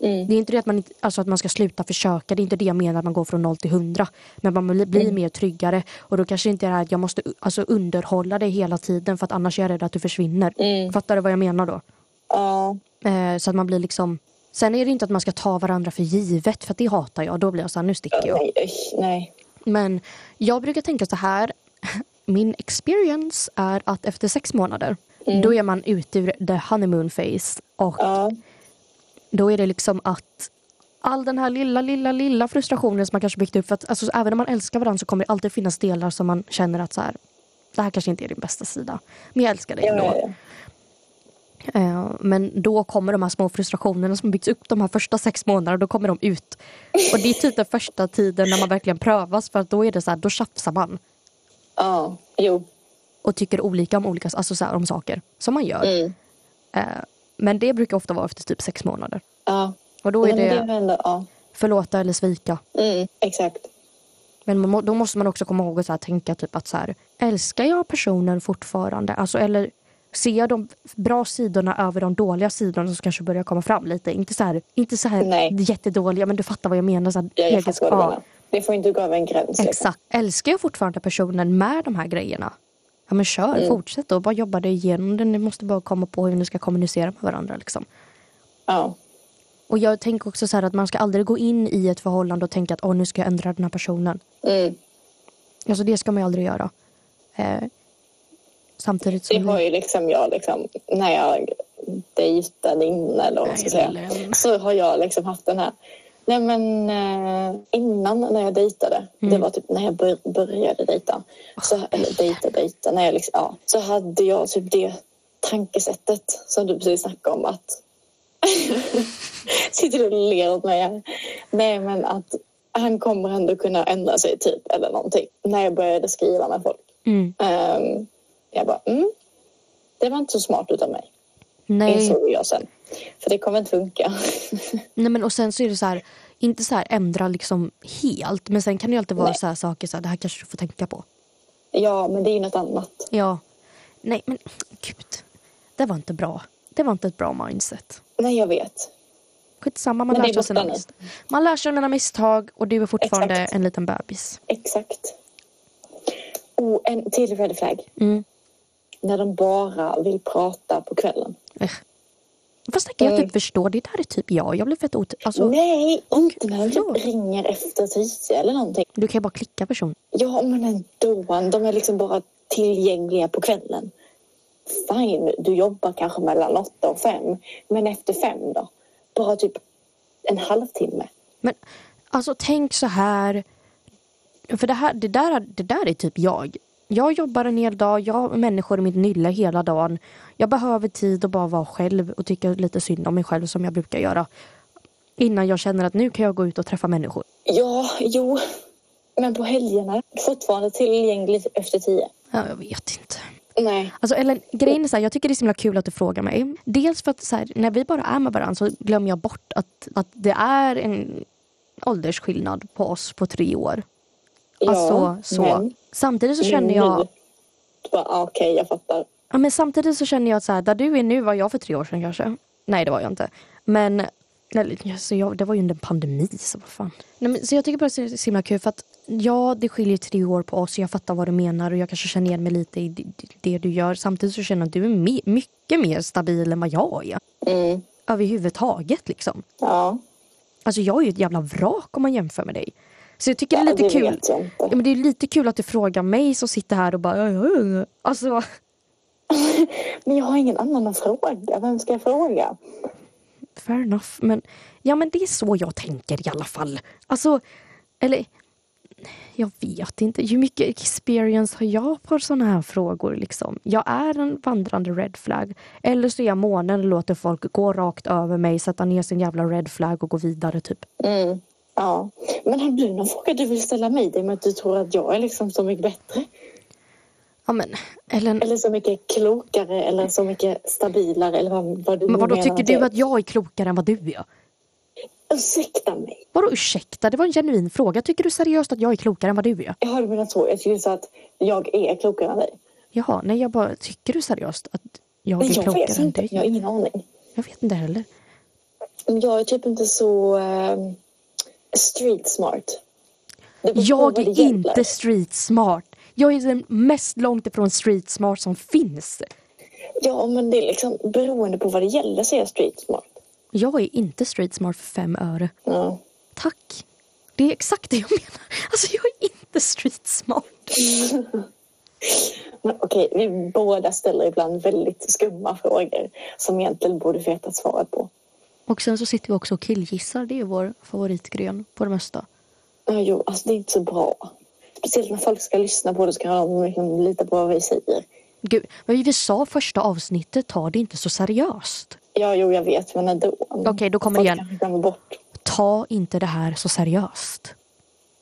Mm. Det är inte det att man, alltså att man ska sluta försöka. Det är inte det jag menar att man går från noll till hundra. Men man blir, blir mer tryggare. Och då kanske inte är det här att jag måste alltså, underhålla dig hela tiden för att annars är jag rädd att du försvinner. Mm. Fattar du vad jag menar då? Ja, Eh, så att man blir liksom... Sen är det inte att man ska ta varandra för givet för det hatar jag. Då blir jag så här, nu sticker jag. nej. Men jag brukar tänka så här. Min experience är att efter sex månader då är man ute ur the honeymoon phase. Och Ja, då är det liksom att all den här lilla, lilla, lilla frustrationen som man kanske byggt upp. För att alltså, även om man älskar varandra så kommer det alltid finnas delar som man känner att så här, det här kanske inte är din bästa sida. Men jag älskar dig ändå. ja, ja. Eh, men då kommer de här små frustrationerna som byggts upp de här första sex månaderna, då kommer de ut. Och det är typ den första tiden när man verkligen prövas för att då är det så här, då tjafsar man. ja, jo. Och tycker olika om, olika, alltså så här, om saker. Som man gör. Mm. Eh, men det brukar ofta vara efter typ sex månader. Ja. Och då är det det ändå, ja. förlåta eller svika. Mm, exakt. Men man, då måste man också komma ihåg att så här, tänka typ att så här, älskar jag personen fortfarande? Alltså, eller ser jag de bra sidorna över de dåliga sidorna som kanske börjar komma fram lite? Inte så här, inte så här Nej. jättedåliga, men du fattar vad jag menar. Så här, Jag, jag egenskap- fattar vad du ja, menar. Det får inte gå över en gräns. Liksom. Exakt. Älskar jag fortfarande personen med de här grejerna? Ja men kör, Mm. fortsätt då. Bara jobba dig igenom det. Ni måste bara komma på hur ni ska kommunicera med varandra. Liksom. Ja. Och jag tänker också så här att man ska aldrig gå in i ett förhållande och tänka att Åh, nu ska jag ändra den här personen. Mm. Alltså det ska man ju aldrig göra. Eh, samtidigt Det som... har ju liksom jag liksom, när jag dejtade innan eller vad man ska säga. Så har jag liksom haft den här. Nej men eh, innan när jag dejtade, Mm. det var typ när jag bör, började dejta. Så, eller dejta, dejta, när jag liksom, ja, så hade jag typ det tankesättet som du precis snackade om att sitter du och ler åt mig här. Nej men att han kommer ändå kunna ändra sig typ eller någonting. När jag började skriva med folk. Mm. Um, jag bara, mm, det var inte så smart utav mig. Nej. Insåg jag sen. För det kommer inte funka. Nej men och sen så är det så här, inte så här ändra liksom helt. Men sen kan det ju alltid vara Nej. så här saker så här, det här kanske du får tänka på. ja, men det är ju något annat. Ja. Nej men gud. Det var inte bra. Det var inte ett bra mindset. Nej, jag vet. Skitsamma, man Men lär är sig sina misstag. Man lär sig av sina misstag och du är fortfarande Exakt. en liten bebis. Exakt. Och en till red flag. Mm. När de bara vill prata på kvällen. Fast det kan jag Mm. typ förstå. Det där är typ jag. Jag blir fett ot... Alltså, Nej, inte när de typ ringer efter tio eller någonting. Du kan ju bara klicka person. Ja, men ändå. De är liksom bara tillgängliga på kvällen. Fine, du jobbar kanske mellan åtta och fem. Men efter fem då? Bara typ en halvtimme. Men alltså tänk så här. För det, här, det, där, det där är typ jag. Jag jobbar en hel dag, jag har människor i mitt nylle hela dagen. Jag behöver tid att bara vara själv och tycka lite synd om mig själv som jag brukar göra. Innan jag känner att nu kan jag gå ut och träffa människor. Ja, jo. Men på helgerna? Fortfarande tillgängligt efter tio? Ja, jag vet inte. Nej. Alltså Ellen, grejen är så här, jag tycker det är så himla kul att du frågar mig. Dels för att här, när vi bara är med varandra så glömmer jag bort att, att det är en åldersskillnad på oss på tre år. Ja, alltså så. men Samtidigt så känner jag, nu- Bara, ah, Okej, jag fattar. ja, men samtidigt så känner jag att så här, där du är nu var jag för tre år sedan kanske. Nej det var jag inte. Men eller, så jag, det var ju under en pandemi så vad fan. Nej, men, så jag tycker bara att det är så himla kul för att ja det skiljer tre år på oss. Jag fattar vad du menar och jag kanske känner igen mig lite i det, det du gör. Samtidigt så känner jag att du är me- mycket mer stabil än vad jag är. Mm. Överhuvudtaget liksom. Ja, Alltså jag är ju ett jävla vrak om man jämför med dig. Så jag tycker det är ja lite det kul. Ja, men det är lite kul att du frågar mig som sitter här och bara... "Ja, ja, ja." Alltså, Men jag har ingen annan att fråga. Vem ska jag fråga? fair enough. Men, ja, men det är så jag tänker i alla fall. Alltså, eller... Jag vet inte. Hur mycket experience har jag på såna här frågor? Liksom? Jag är en vandrande red flag. Eller så är jag månen och låter folk gå rakt över mig, sätta ner sin jävla red flag och gå vidare. typ. Mm. Ja. Men har du någon fråga du vill ställa mig? Det är med att du tror att jag är liksom så mycket bättre? Ja, men, Ellen, Eller så mycket klokare eller så mycket stabilare eller vad, vad du men vadå, menar tycker du att jag är klokare än vad du är? Ursäkta mig. Vadå ursäkta? Det var en genuin fråga. Tycker du seriöst att jag är klokare än vad du är? Jag hörde mina så. Jag tycker så att jag är klokare än dig. Jaha, nej jag bara, tycker du seriöst att jag är jag klokare vet än inte. dig? Jag har ingen aning. Jag vet inte heller. Jag är typ inte så ehm, street smart. Jag är inte street smart. Jag är den mest långt ifrån street smart som finns. Ja, men det är liksom beroende på vad det gäller så är jag street smart. Jag är inte street smart för fem öre. Ja. Tack. Det är exakt det jag menar. Alltså jag är inte street smart. Okej, vi båda ställer ibland väldigt skumma frågor som egentligen borde veta svaret på. Och sen så sitter vi också och killgissar. Det är vår favoritgren på det mesta. Ja, jo, alltså det är inte så bra. Speciellt när folk ska lyssna på det ska de liksom lita på vad vi säger. Gud, men vi sa första avsnittet, ta det inte så seriöst. Ja, jo, jag vet, men ändå. Okej, då kommer Folk det igen. bort. Ta inte det här så seriöst.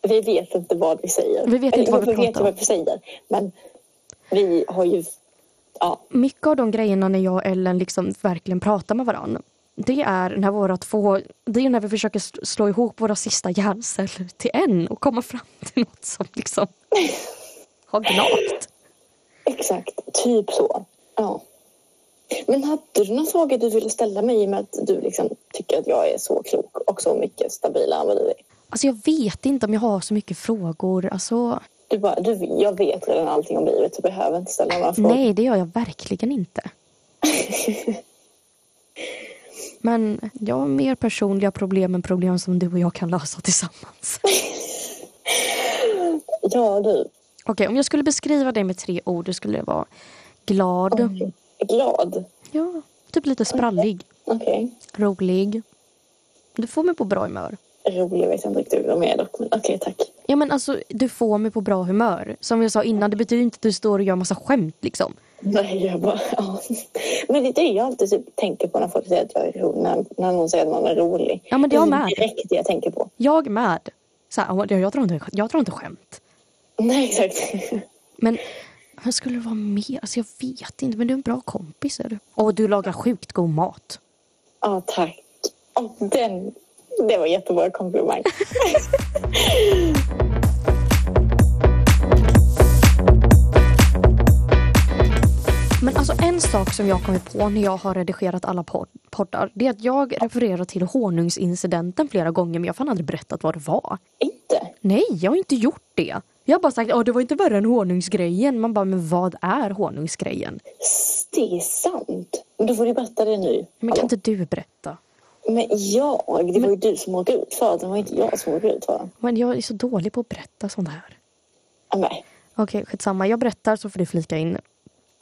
Vi vet inte vad vi säger. Vi vet inte vad vi vet pratar om. vad vi säger. Men vi har ju... Ja, mycket av de grejerna när jag och Ellen liksom verkligen pratar med varandra. Det är när våra två, det är när vi försöker slå ihop våra sista hjärnceller till en och komma fram till något som liksom har gnagt. exakt. Typ så. Ja. Men hade du någon fråga du ville ställa mig i och med att du liksom tycker att jag är så klok och så mycket stabilare än vad du är? Alltså jag vet inte om jag har så mycket frågor. Alltså, Du bara, du, jag vet redan allting om livet så behöver inte ställa några frågor. nej, det gör jag verkligen inte. Men jag har mer personliga problem än problem som du och jag kan lösa tillsammans. Ja, du. Okej, om jag skulle beskriva dig med tre ord, då skulle det vara glad. Oj, Glad. Ja, typ lite sprallig. Okej. Rolig. Du får mig på bra humör. Rolig vet jag inte riktigt vad med dock. Men okej, tack. Ja men alltså, du får mig på bra humör. Som jag sa innan, det betyder inte att du står och gör massa skämt liksom. Nej, jag bara... Ja. Men det är det jag alltid typ tänker på när folk säger att jag är rolig. När, när någon säger att man är rolig. Ja, men det jag är med. direkt det jag tänker på. Jag med. Så här, jag, jag, drar inte, jag drar inte skämt. Nej, exakt. Men vad skulle det vara mer? Alltså jag vet inte, men du är en bra kompis är du. Och du lagar sjukt god mat. Ja, tack. Och den... Det var jättebra komplimang. Men alltså en sak som jag kommit på när jag har redigerat alla pod- poddar, det är att jag refererar till honungsincidenten flera gånger men jag har fan aldrig berättat vad det var. inte? Nej, jag har inte gjort det. Jag har bara sagt att det var inte värre än honungsgrejen. Man bara, men vad är honungsgrejen? Det är sant. Men Då får du berätta det nu. Men kan inte du berätta? Men jag, det var ju du som åkte ut för det. Var inte jag som åkte ut för. Men jag är så dålig på att berätta sånt här. Nej, Okej, skitsamma. Jag berättar så får du flika in.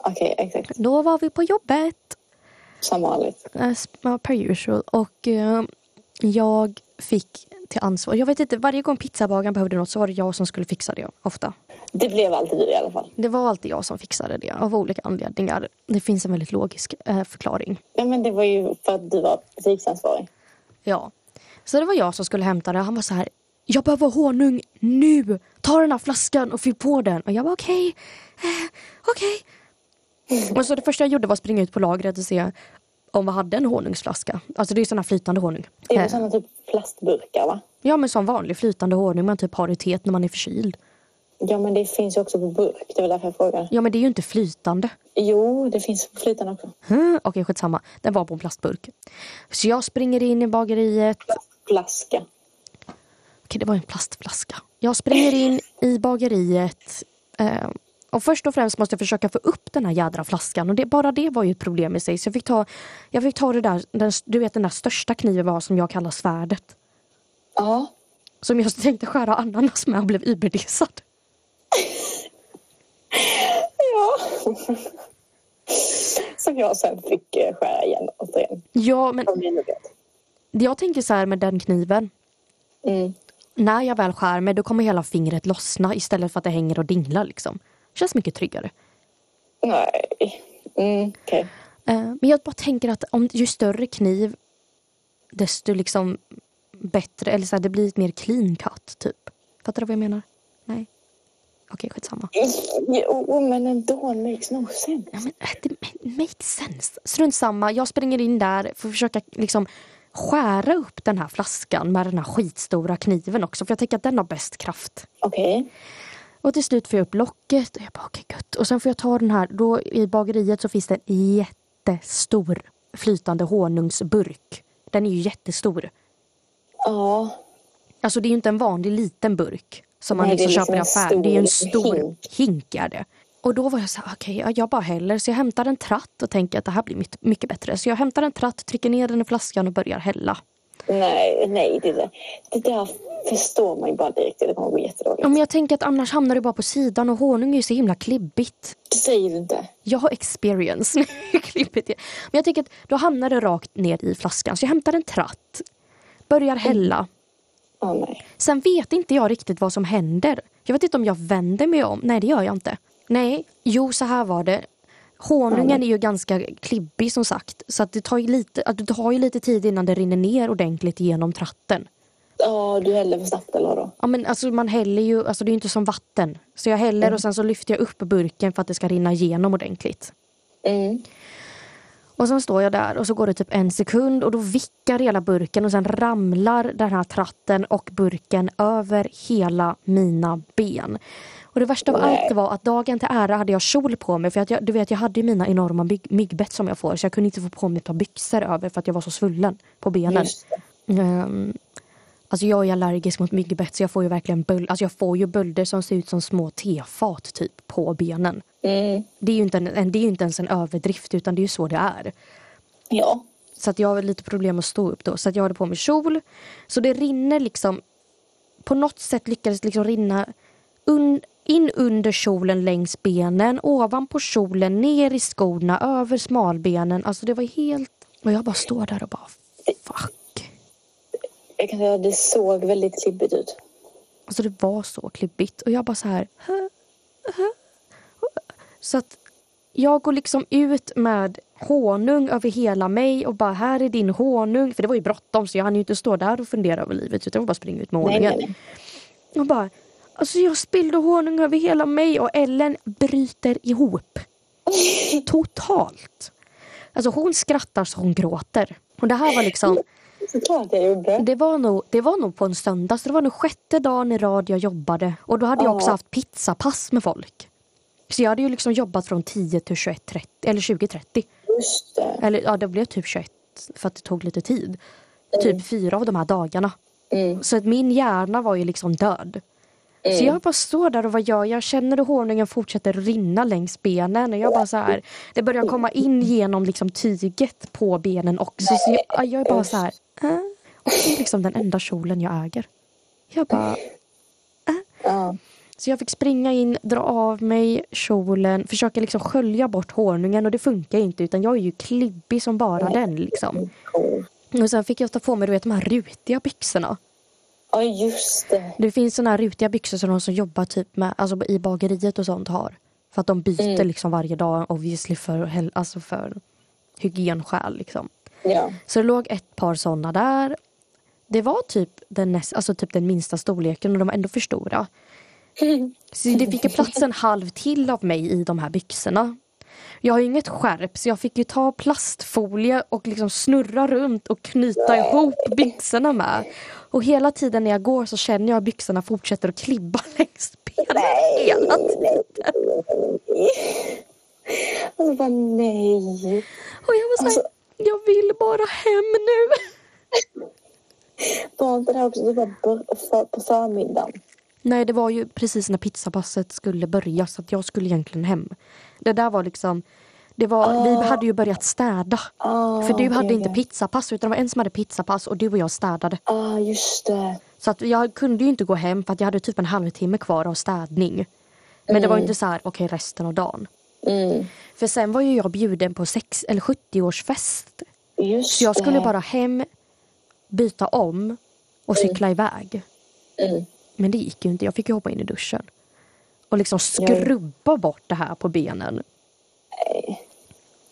Okej, exakt. Då var vi på jobbet. Som vanligt. ja, per usual. Och eh, jag fick till ansvar. Jag vet inte, varje gång pizzabagaren behövde något så var det jag som skulle fixa det. Ofta. Det blev alltid du i alla fall. Det var alltid jag som fixade det av olika anledningar. Det finns en väldigt logisk eh, förklaring. Ja, men det var ju för att du var butiksansvarig. Ja. Så det var jag som skulle hämta det. Han var så här. Jag behöver honung nu. Ta den här flaskan och fyll på den. Och jag var okej. Eh, okej. Och så det första jag gjorde var att springa ut på lagret och se om vi hade en honungsflaska. Alltså det är här flytande honung. Det är Eh, sådana typ plastburkar, va? Ja men som vanlig flytande honung man typ har i teet när man är förkyld. Ja, men det finns ju också på burk. Det var därför jag frågade. Ja men det är ju inte flytande. Jo, det finns på flytande också. Hmm, Okej skitsamma. Den var på en plastburk. Så jag springer in i bageriet. Flaska. Okej det var en plastflaska. Jag springer in i bageriet. Eh, och först och främst måste jag försöka få upp den här jädra flaskan. Och det, bara det var ju ett problem i sig. Så jag fick ta, jag fick ta det där, den, du vet den där största kniven var som jag kallar svärdet. Ja. Som jag tänkte skära ananas med och blev überdesad. Ja. Som jag sen fick eh, skära igen återigen. Ja men jag tänker så här med den kniven. Mm. när jag väl skär mig då kommer hela fingret lossna istället för att det hänger och dinglar liksom. Känns mycket tryggare. Nej. Mm, okej. Eh, men jag bara tänker att om ju större kniv desto liksom bättre, eller så här, det blir ett mer clean cut typ. Fattar du vad jag menar? Nej? Okej, skitsamma. Jo, men ändå. Makes no sense. Ja, men, äh, det ma- makes sense. Strunt samma, jag springer in där för att försöka liksom skära upp den här flaskan med den här skitstora kniven också för jag tänker att den har bäst kraft. Okej. Och till slut får jag upp locket och jag bara okej gött. Och sen får jag ta den här, då i bageriet så finns det en jättestor flytande honungsburk. Den är ju jättestor. Ja. Alltså det är ju inte en vanlig liten burk som man Nej, liksom är köper i liksom en affären. Det är ju en stor hink. hink. är det. Och då var jag så här, okej ja, jag bara häller. Så jag hämtar en tratt och tänker att det här blir mycket, mycket bättre. Så jag hämtar en tratt, trycker ner den i flaskan och börjar hälla. Nej, nej. Det, där- det där förstår man ju bara direkt. Det kommer bli jättedåligt. Ja, men jag tänker att annars hamnar det bara på sidan och honung är ju så himla klibbigt. Det säger du inte. Jag har experience med klippet. Men jag tänker att då hamnar det rakt ner i flaskan. Så jag hämtar en tratt, börjar hälla. Åh nej. Sen vet inte jag riktigt vad som händer. Jag vet inte om jag vänder mig om. Nej, det gör jag inte. Nej, jo så här var det. Honungen är ju ganska klibbig som sagt. Så att det tar ju lite, att det tar ju lite tid innan det rinner ner ordentligt genom tratten. Ja, du häller för snabbt eller vadå? Ja, men alltså man häller ju, alltså det är ju inte som vatten. Så jag häller och sen så lyfter jag upp burken för att det ska rinna igenom ordentligt. Mm. Och sen står jag där och så går det typ en sekund och då vickar hela burken och sen ramlar den här tratten och burken över hela mina ben. Och det värsta av Nej. allt var att dagen till ära hade jag kjol på mig för att jag, du vet jag hade ju mina enorma mygg, myggbett som jag får så jag kunde inte få på mig ett par byxor över för att jag var så svullen på benen. Um, alltså jag är allergisk mot myggbett så jag får ju verkligen böl, alltså jag får ju bölder som ser ut som små tefat typ på benen. Mm. Det är ju inte, en, det är inte ens en överdrift utan det är ju så det är. Ja. Så att jag har lite problem att stå upp då. Så att jag hade på mig kjol. Så det rinner liksom. På något sätt lyckades liksom rinna un, in under kjolen längs benen. Ovanpå kjolen, ner i skorna, över smalbenen. Alltså det var helt... Och jag bara står där och bara fuck. Jag kan säga att det såg väldigt klibbigt ut. Alltså det var så klibbigt. Och jag bara så här... "Hä? Hä?" Så att jag går liksom ut med honung över hela mig och bara här är din honung. För det var ju bråttom så jag hann ju inte stå där och fundera över livet utan jag var bara springa ut med Nej, honungen. nej, nej. Och bara, alltså jag spillde honung över hela mig och Ellen bryter ihop. Totalt. Alltså hon skrattar så hon gråter. Och det här var liksom, Såklart jag gjorde. det var nog, det var nog på en söndag så det var nog sjätte dagen i rad jag jobbade. Och då hade jag också haft pizzapass med folk. Så jag hade ju liksom jobbat från 10 till 21.30 eller 20.30. Just det. Eller ja, det blev typ 21 för att det tog lite tid. Typ fyra av de här dagarna. Mm. Så att min hjärna var ju liksom död. Så jag bara står där och vad gör jag? Jag känner hur honungen fortsätter rinna längs benen. Och jag bara så här, det börjar komma in genom liksom tyget på benen också. Så jag, jag är bara så här. Äh? Och det är liksom den enda kjolen jag äger. Jag bara, Ja. så jag fick springa in, dra av mig kjolen, försöka liksom skölja bort honungen och det funkar inte utan jag är ju klibbig som bara den liksom. Och sen fick jag ta på mig du vet, de här rutiga byxorna. Ja, just det. Det finns såna här rutiga byxor som de som jobbar typ med, alltså i bageriet och sånt har. För att de byter liksom varje dag obviously för, alltså för hygienskäl liksom. Ja. Så det låg ett par såna där. Det var typ den, näst, alltså typ den minsta storleken och de var ändå för stora. Så det fick ju plats en halv till av mig i de här byxorna. Jag har ju inget skärp så jag fick ju ta plastfolie och liksom snurra runt och knyta ihop byxorna med. Och hela tiden när jag går så känner jag att byxorna fortsätter att klibba längs benen hela tiden. Alltså bara nej. Och jag var såhär, Alltså- jag vill bara hem nu. Var inte det här också var på förmiddagen? Nej, det var ju precis när pizzapasset skulle börja så att jag skulle egentligen hem. Det där var liksom, det var, vi hade ju börjat städa. Ah, För du hade inte okej. pizzapass utan det var en som hade pizzapass och du och jag städade. Ah, just det. Så att jag kunde ju inte gå hem för att jag hade typ en halvtimme kvar av städning. Men det var ju inte så här, okej resten av dagen. Mm. För sen var ju jag bjuden på sex eller 70-årsfest. Just Så jag skulle det. bara hem, byta om och cykla iväg. Mm. Men det gick ju inte. Jag fick ju hoppa in i duschen. Och liksom skrubba bort det här på benen. Nej.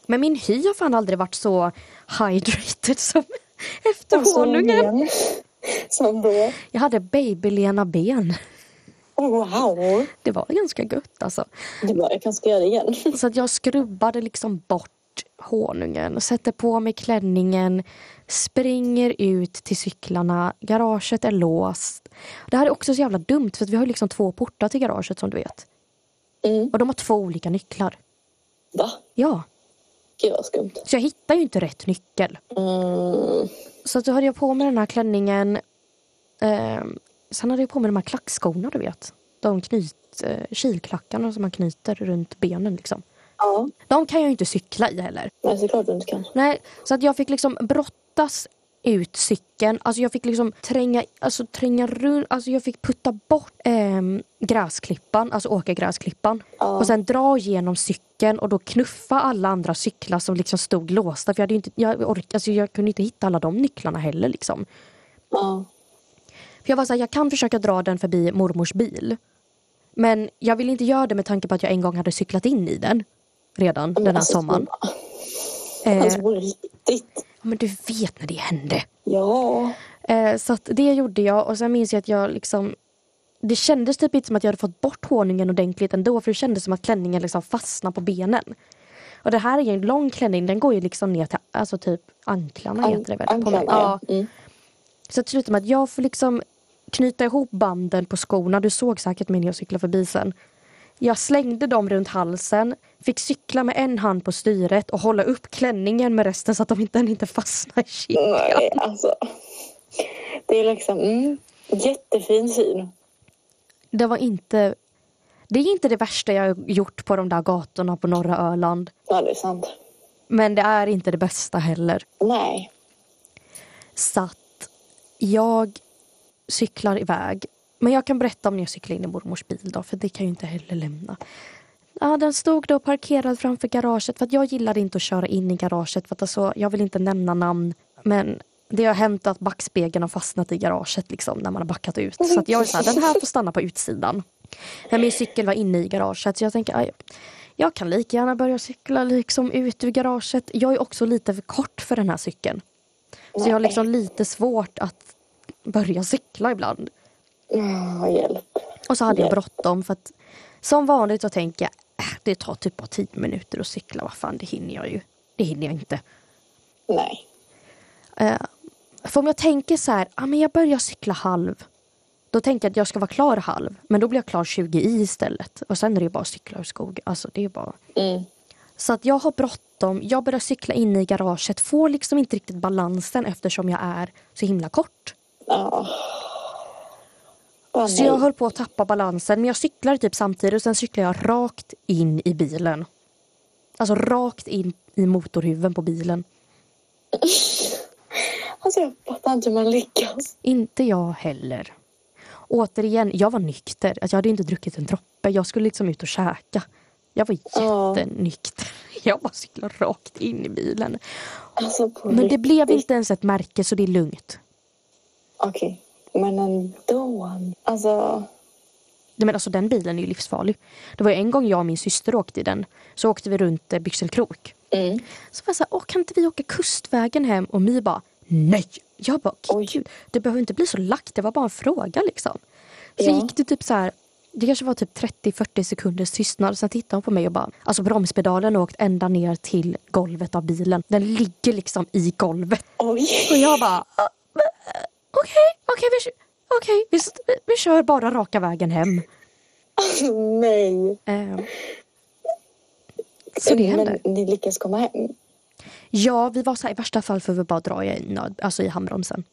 Men min hy har fan aldrig varit så hydrated som efter Alltså, honungen. men- Som då. Jag hade babylena ben. Oh, wow. Det var ganska gött alltså. Du bara, jag kanske ska göra det igen. Så att jag skrubbade liksom bort honungen, sätter på mig klänningen, springer ut till cyklarna, garaget är låst. Det här är också så jävla dumt för vi har liksom två portar till garaget som du vet. Mm. Och de har två olika nycklar. Va? Ja, Gud vad skumt. så jag hittar ju inte rätt nyckel. Mm. Så att då hade jag på mig den här klänningen. Ehm, sen hade jag på mig de här klackskorna du vet. De knyt, eh, kilklackarna som man knyter runt benen liksom. Ja. De kan jag ju inte cykla i heller. Nej, såklart du inte kan. Nej, så att jag fick liksom brottas ut cykeln. Alltså jag fick liksom tränga, alltså tränga runt, alltså jag fick putta bort ehm, gräsklippan, alltså åka gräsklippan. Ja. Och sen dra igenom cykeln och då knuffa alla andra cyklar som liksom stod låsta. För jag, hade inte, jag, ork, alltså jag kunde inte hitta alla de nycklarna heller. Liksom. Ja. För jag var så här, jag kan försöka dra den förbi mormors bil. Men jag vill inte göra det med tanke på att jag en gång hade cyklat in i den. Redan den här alltså, sommaren. Eh, Alltså på riktigt. Men du vet när det hände. Ja. Eh, så det gjorde jag och sen minns jag att jag liksom det kändes typ inte som att jag hade fått bort honungen ordentligt ändå för det kändes som att klänningen liksom fastnade på benen. Och det här är ju en lång klänning, den går ju liksom ner till alltså typ anklarna heter det väl? Ja. ja. Mm. Så det slutar med att jag får liksom knyta ihop banden på skorna. Du såg säkert mig när jag cyklade förbi sen. Jag slängde dem runt halsen, fick cykla med en hand på styret och hålla upp klänningen med resten så att de inte, den inte fastnar i kedjan. Nej, alltså. Det är liksom mm, jättefin syn. Det var inte... Det är inte det värsta jag gjort på de där gatorna på norra Öland. Ja, det är sant. Men det är inte det bästa heller. Nej. Så att jag cyklar iväg. Men jag kan berätta om när jag cyklar in i mormors bil då, för det kan jag inte heller lämna. Ja, den stod då parkerad framför garaget för att jag gillade inte att köra in i garaget för att alltså, jag vill inte nämna namn. Men det har hänt att backspegeln har fastnat i garaget liksom när man har backat ut. Så att jag är så här, den här får stanna på utsidan. Men min cykel var inne i garaget så jag tänker, aj, jag kan lika gärna börja cykla liksom ut ur garaget. Jag är också lite för kort för den här cykeln. Så jag har liksom lite svårt att börja cykla ibland. Mm, hjälp. Och så hade jag Hjälp. bråttom för att som vanligt så tänker jag äh, det tar typ bara tio minuter att cykla. Vad fan, det hinner jag ju. Det hinner jag inte. Nej. Eh, för om jag tänker så här, ah, men jag börjar cykla halv. Då tänker jag att jag ska vara klar halv. Men då blir jag klar 20 i istället. Och sen är det bara att cykla ur skog. Alltså det är bara... Mm. Så att jag har bråttom. Jag börjar cykla in i garaget. Får liksom inte riktigt balansen eftersom jag är så himla kort. Ja. Så jag höll på att tappa balansen. Men jag cyklar typ samtidigt och sen cyklar jag rakt in i bilen. Alltså rakt in i motorhuven på bilen. Alltså jag fattar inte hur man lyckas. Inte jag heller. Återigen, jag var nykter. Alltså, jag hade inte druckit en droppe. Jag skulle liksom ut och käka. Jag var jättenykter. Jag bara cyklade rakt in i bilen. Alltså Men det blev inte ens ett märke så det är lugnt. Okej. Men ändå. Alltså. Nej, men alltså den bilen är ju livsfarlig. Det var en gång jag och min syster åkte i den. Så åkte vi runt eh, Byxelkrok. Mm. Så var jag så här, Åh, kan inte vi åka kustvägen hem? Och My bara, nej. Jag bara, Oj. gud, det behöver inte bli så lagt. Det var bara en fråga liksom. Så Ja. gick det typ så här, det kanske var typ 30-40 sekunders tystnad. Sen tittade hon på mig och bara, alltså bromspedalen har åkt ända ner till golvet av bilen. Den ligger liksom i golvet. Oj. Och jag bara, "Ah, okej, okej, vi, okej, vi, vi, kör bara raka vägen hem. Alltså nej. Eh, så det hände. Men ni lyckas komma hem? Ja, vi var så här, i värsta fall får vi bara dra i, nöd, alltså i handbromsen.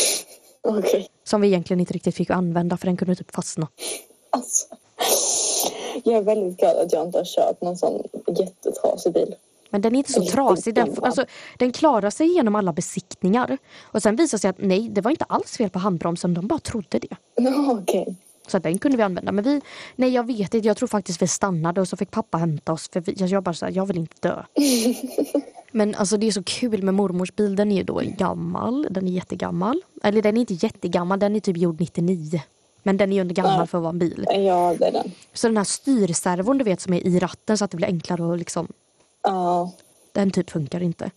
Okej. Som vi egentligen inte riktigt fick använda för den kunde typ fastna. Alltså. Jag är väldigt glad att jag inte har kört någon sån jättetrasig bil. Men den är inte så trasig. Den, alltså, den klarar sig genom alla besiktningar. Och sen visade sig att nej, det var inte alls fel på handbromsen. De bara trodde det. Okej. Så den kunde vi använda. Men vi, nej jag vet inte, jag tror faktiskt vi stannade och så fick pappa hämta oss. För vi, jag bara så här, jag vill inte dö. Men alltså det är så kul med mormors bil. Den är ju då gammal. Den är jättegammal. Eller den är inte jättegammal, den är typ gjord 99. Men den är ju ändå gammal Ja. för att vara en bil. Ja, det är den. Så den här styrservon du vet som är i ratten så att det blir enklare att liksom Ja. Den typ funkar inte.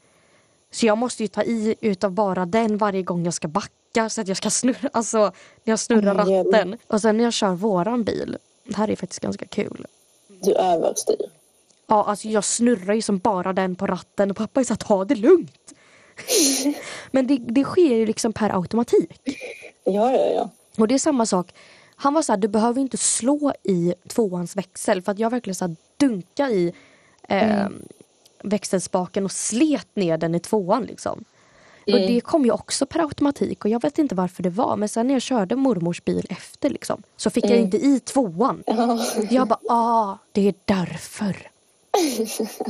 Så jag måste ju ta i utav bara den varje gång jag ska backa så att jag ska snurra, alltså när jag snurrar Mm, ratten. Och sen när jag kör våran bil, det här är faktiskt ganska kul. Du överstyr. Ja, alltså jag snurrar ju som bara den på ratten och pappa är så att ta det lugnt. Men det, det sker ju liksom per automatik. Ja, ja, ja. Och det är samma sak. Han var så här, du behöver inte slå i tvåans växel för att jag verkligen så här dunka i eh, växelspaken och slet ner den i tvåan liksom. Och det kom ju också per automatik och jag vet inte varför det var men sen när jag körde mormors bil efter liksom så fick jag inte i tvåan. Jag bara, ah, det är därför.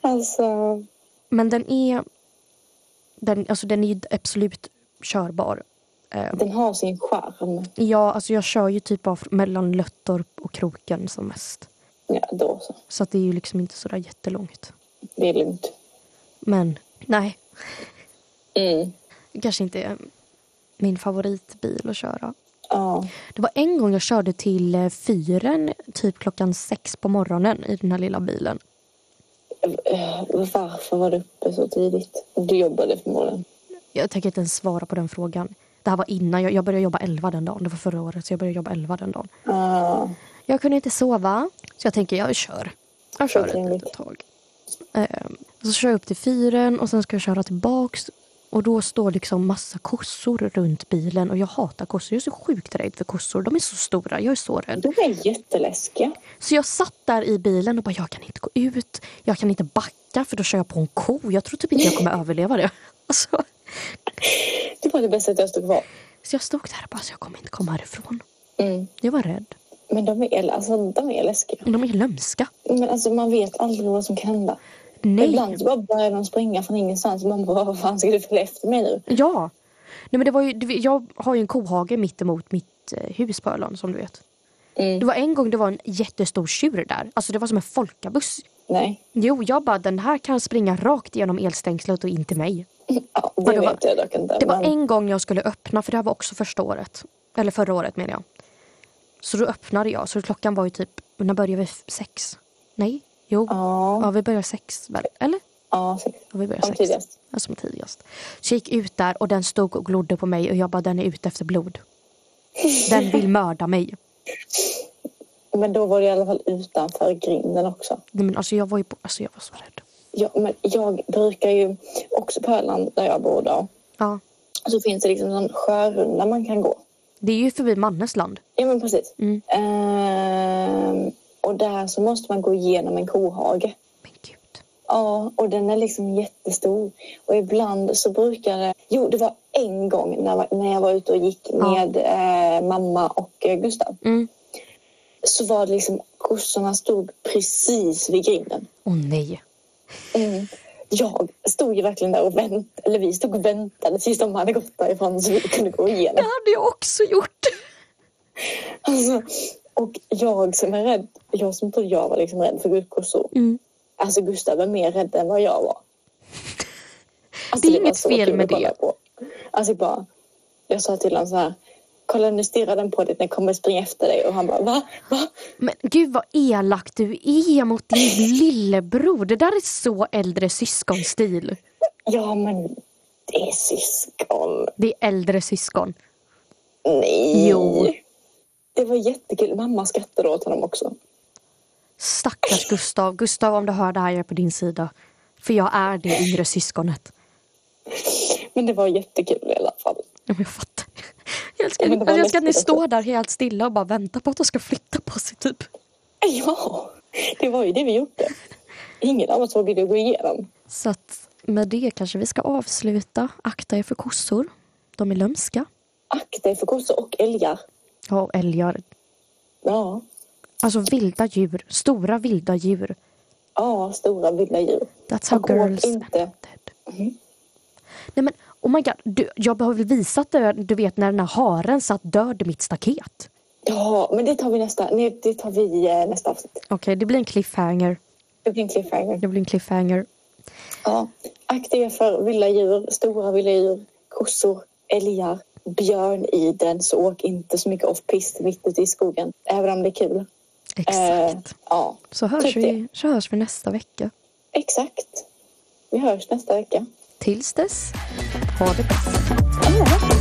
Alltså. Men den är, den, alltså den är absolut körbar. Eh, Den har sin charm. Ja, alltså jag kör ju typ av mellan Löttorp och Kroken som mest. Ja, då så. Så att det är ju liksom inte sådär jättelångt. Det är lugnt. Men nej, Mm. kanske inte är min favoritbil att köra. Ja. Det var en gång jag körde till eh, fyren typ klockan sex på morgonen i den här lilla bilen. Eh, Varför var du uppe så tidigt? Du jobbade förmodligen. Jag tänker inte ens svara på den frågan. Det här var innan, jag, började jobba 11 den dagen. Det var förra året så jag började jobba 11 den dagen. Ja. Jag kunde inte sova så jag tänker jag kör. Jag kör ett litet tag. Ehm, så kör jag upp till fyren och sen ska jag köra tillbaks. Och då står liksom massa kossor runt bilen och jag hatar kossor. Jag är så sjukt rädd för kossor. De är så stora. Jag är så rädd. De är jätteläskiga. Så jag satt där i bilen och bara jag kan inte gå ut. Jag kan inte backa för då kör jag på en ko. Jag tror typ inte jag kommer överleva det. Alltså, Det var det bästa att jag stod kvar. så jag stod där och bara så jag kommer inte komma härifrån. Mm. Jag var rädd. Men de är, alltså, de är läskiga. De är lömska. Men alltså, man vet aldrig vad som kan hända. Nej. Ibland så bara börjar de springa från ingenstans. Man bara, vad fan ska du följa efter mig nu? Ja. Nej, men det var ju, jag har ju en kohage mitt emot mitt eh, hus på Öland som du vet. Mm. Det var en gång det var en jättestor tjur där. Alltså det var som en folkabuss. Nej. Jo, jag bara den här kan springa rakt igenom elstängslet och in till mig. Ja, det, det var- jag dock inte. Det var men- en gång jag skulle öppna, för det här var också första året. Eller förra året menar jag. Så då öppnade jag. Så klockan var ju typ, när började vi? Sex? Nej? Jo. Ja, Ja, vi började sex väl? Eller? ja, sex. Ja, vi började Som sex. tidigast. Ja, som tidigast. Så jag gick ut där och den stod och glodde på mig och jag bara, den är ute efter blod. Den vill mörda mig. Men då var det i alla fall utanför grinden också. Nej, men alltså jag var ju, på- alltså jag var så rädd. Ja, men jag brukar ju också på Öland där jag bor då. Ja. Så finns det liksom en sjörunda man kan gå. Det är ju förbi Mannes land. Ja men precis. Mm. Ehm, och där så måste man gå igenom en kohage. Men gud. Ja, och den är liksom jättestor. Och ibland så brukar det... Jo, det var en gång när, när jag var ute och gick Ja. med eh, mamma och eh, Gustav. Mm. Så var det liksom, kossorna stod precis vid grinden. Åh nej. Mm. Jag stod ju verkligen där och väntade, eller vi stod och väntade tills de hade gått därifrån så vi kunde gå Det igenom. hade jag också gjort. Alltså, och jag som är rädd, jag som trodde jag var liksom rädd för gudkossor. Mm. Alltså Gustav är mer rädd än vad jag var. Alltså, Det är var inget fel med det. På. Alltså bara, jag sa till honom så här, kolla nu stirrar den på dig jag kommer springa efter dig och han bara va? Va? Men gud vad elak du är mot din lillebror. Det där är så äldre syskonstil. Ja men det är syskon. Det är äldre syskon. Nej. Jo. Det var jättekul. Mamma skrattade åt honom också. Stackars Gustav. Gustav om du hör det här, jag är på din sida. För jag är det yngre syskonet. Men det var jättekul i alla fall. Ja, jag fattar. Jag älskar, Ja, var jag älskar att ni står där helt stilla och bara väntar på att de ska flytta på sig typ. Ja, det var ju det vi gjorde. Ingen av oss vågade gå igenom. Så att med det kanske vi ska avsluta. Akta er för kossor. De är lömska. Akta er för kossor och älgar. Ja, och älgar. Ja, Alltså vilda djur. Stora vilda djur. ja stora vilda djur. That's how Och girls inte. dead. Nej men oh my god. Du, jag väl visat det, du vet när den här haren satt död i mitt staket. Ja, men det tar vi nästa, nej, det tar vi eh, nästa avsnitt. Okej, det blir en cliffhanger. Det blir en cliffhanger. Det blir en cliffhanger. Ja. Akta er för vilda djur, stora vilda djur, kossor, älgar, björn i den så åk inte så mycket off-pist mitt ute i skogen. Även om det är kul. Exakt. Eh, ja, så, hörs typ vi, så hörs vi nästa vecka. exakt. Vi hörs nästa vecka. Tills dess, ha det bäst. Ja.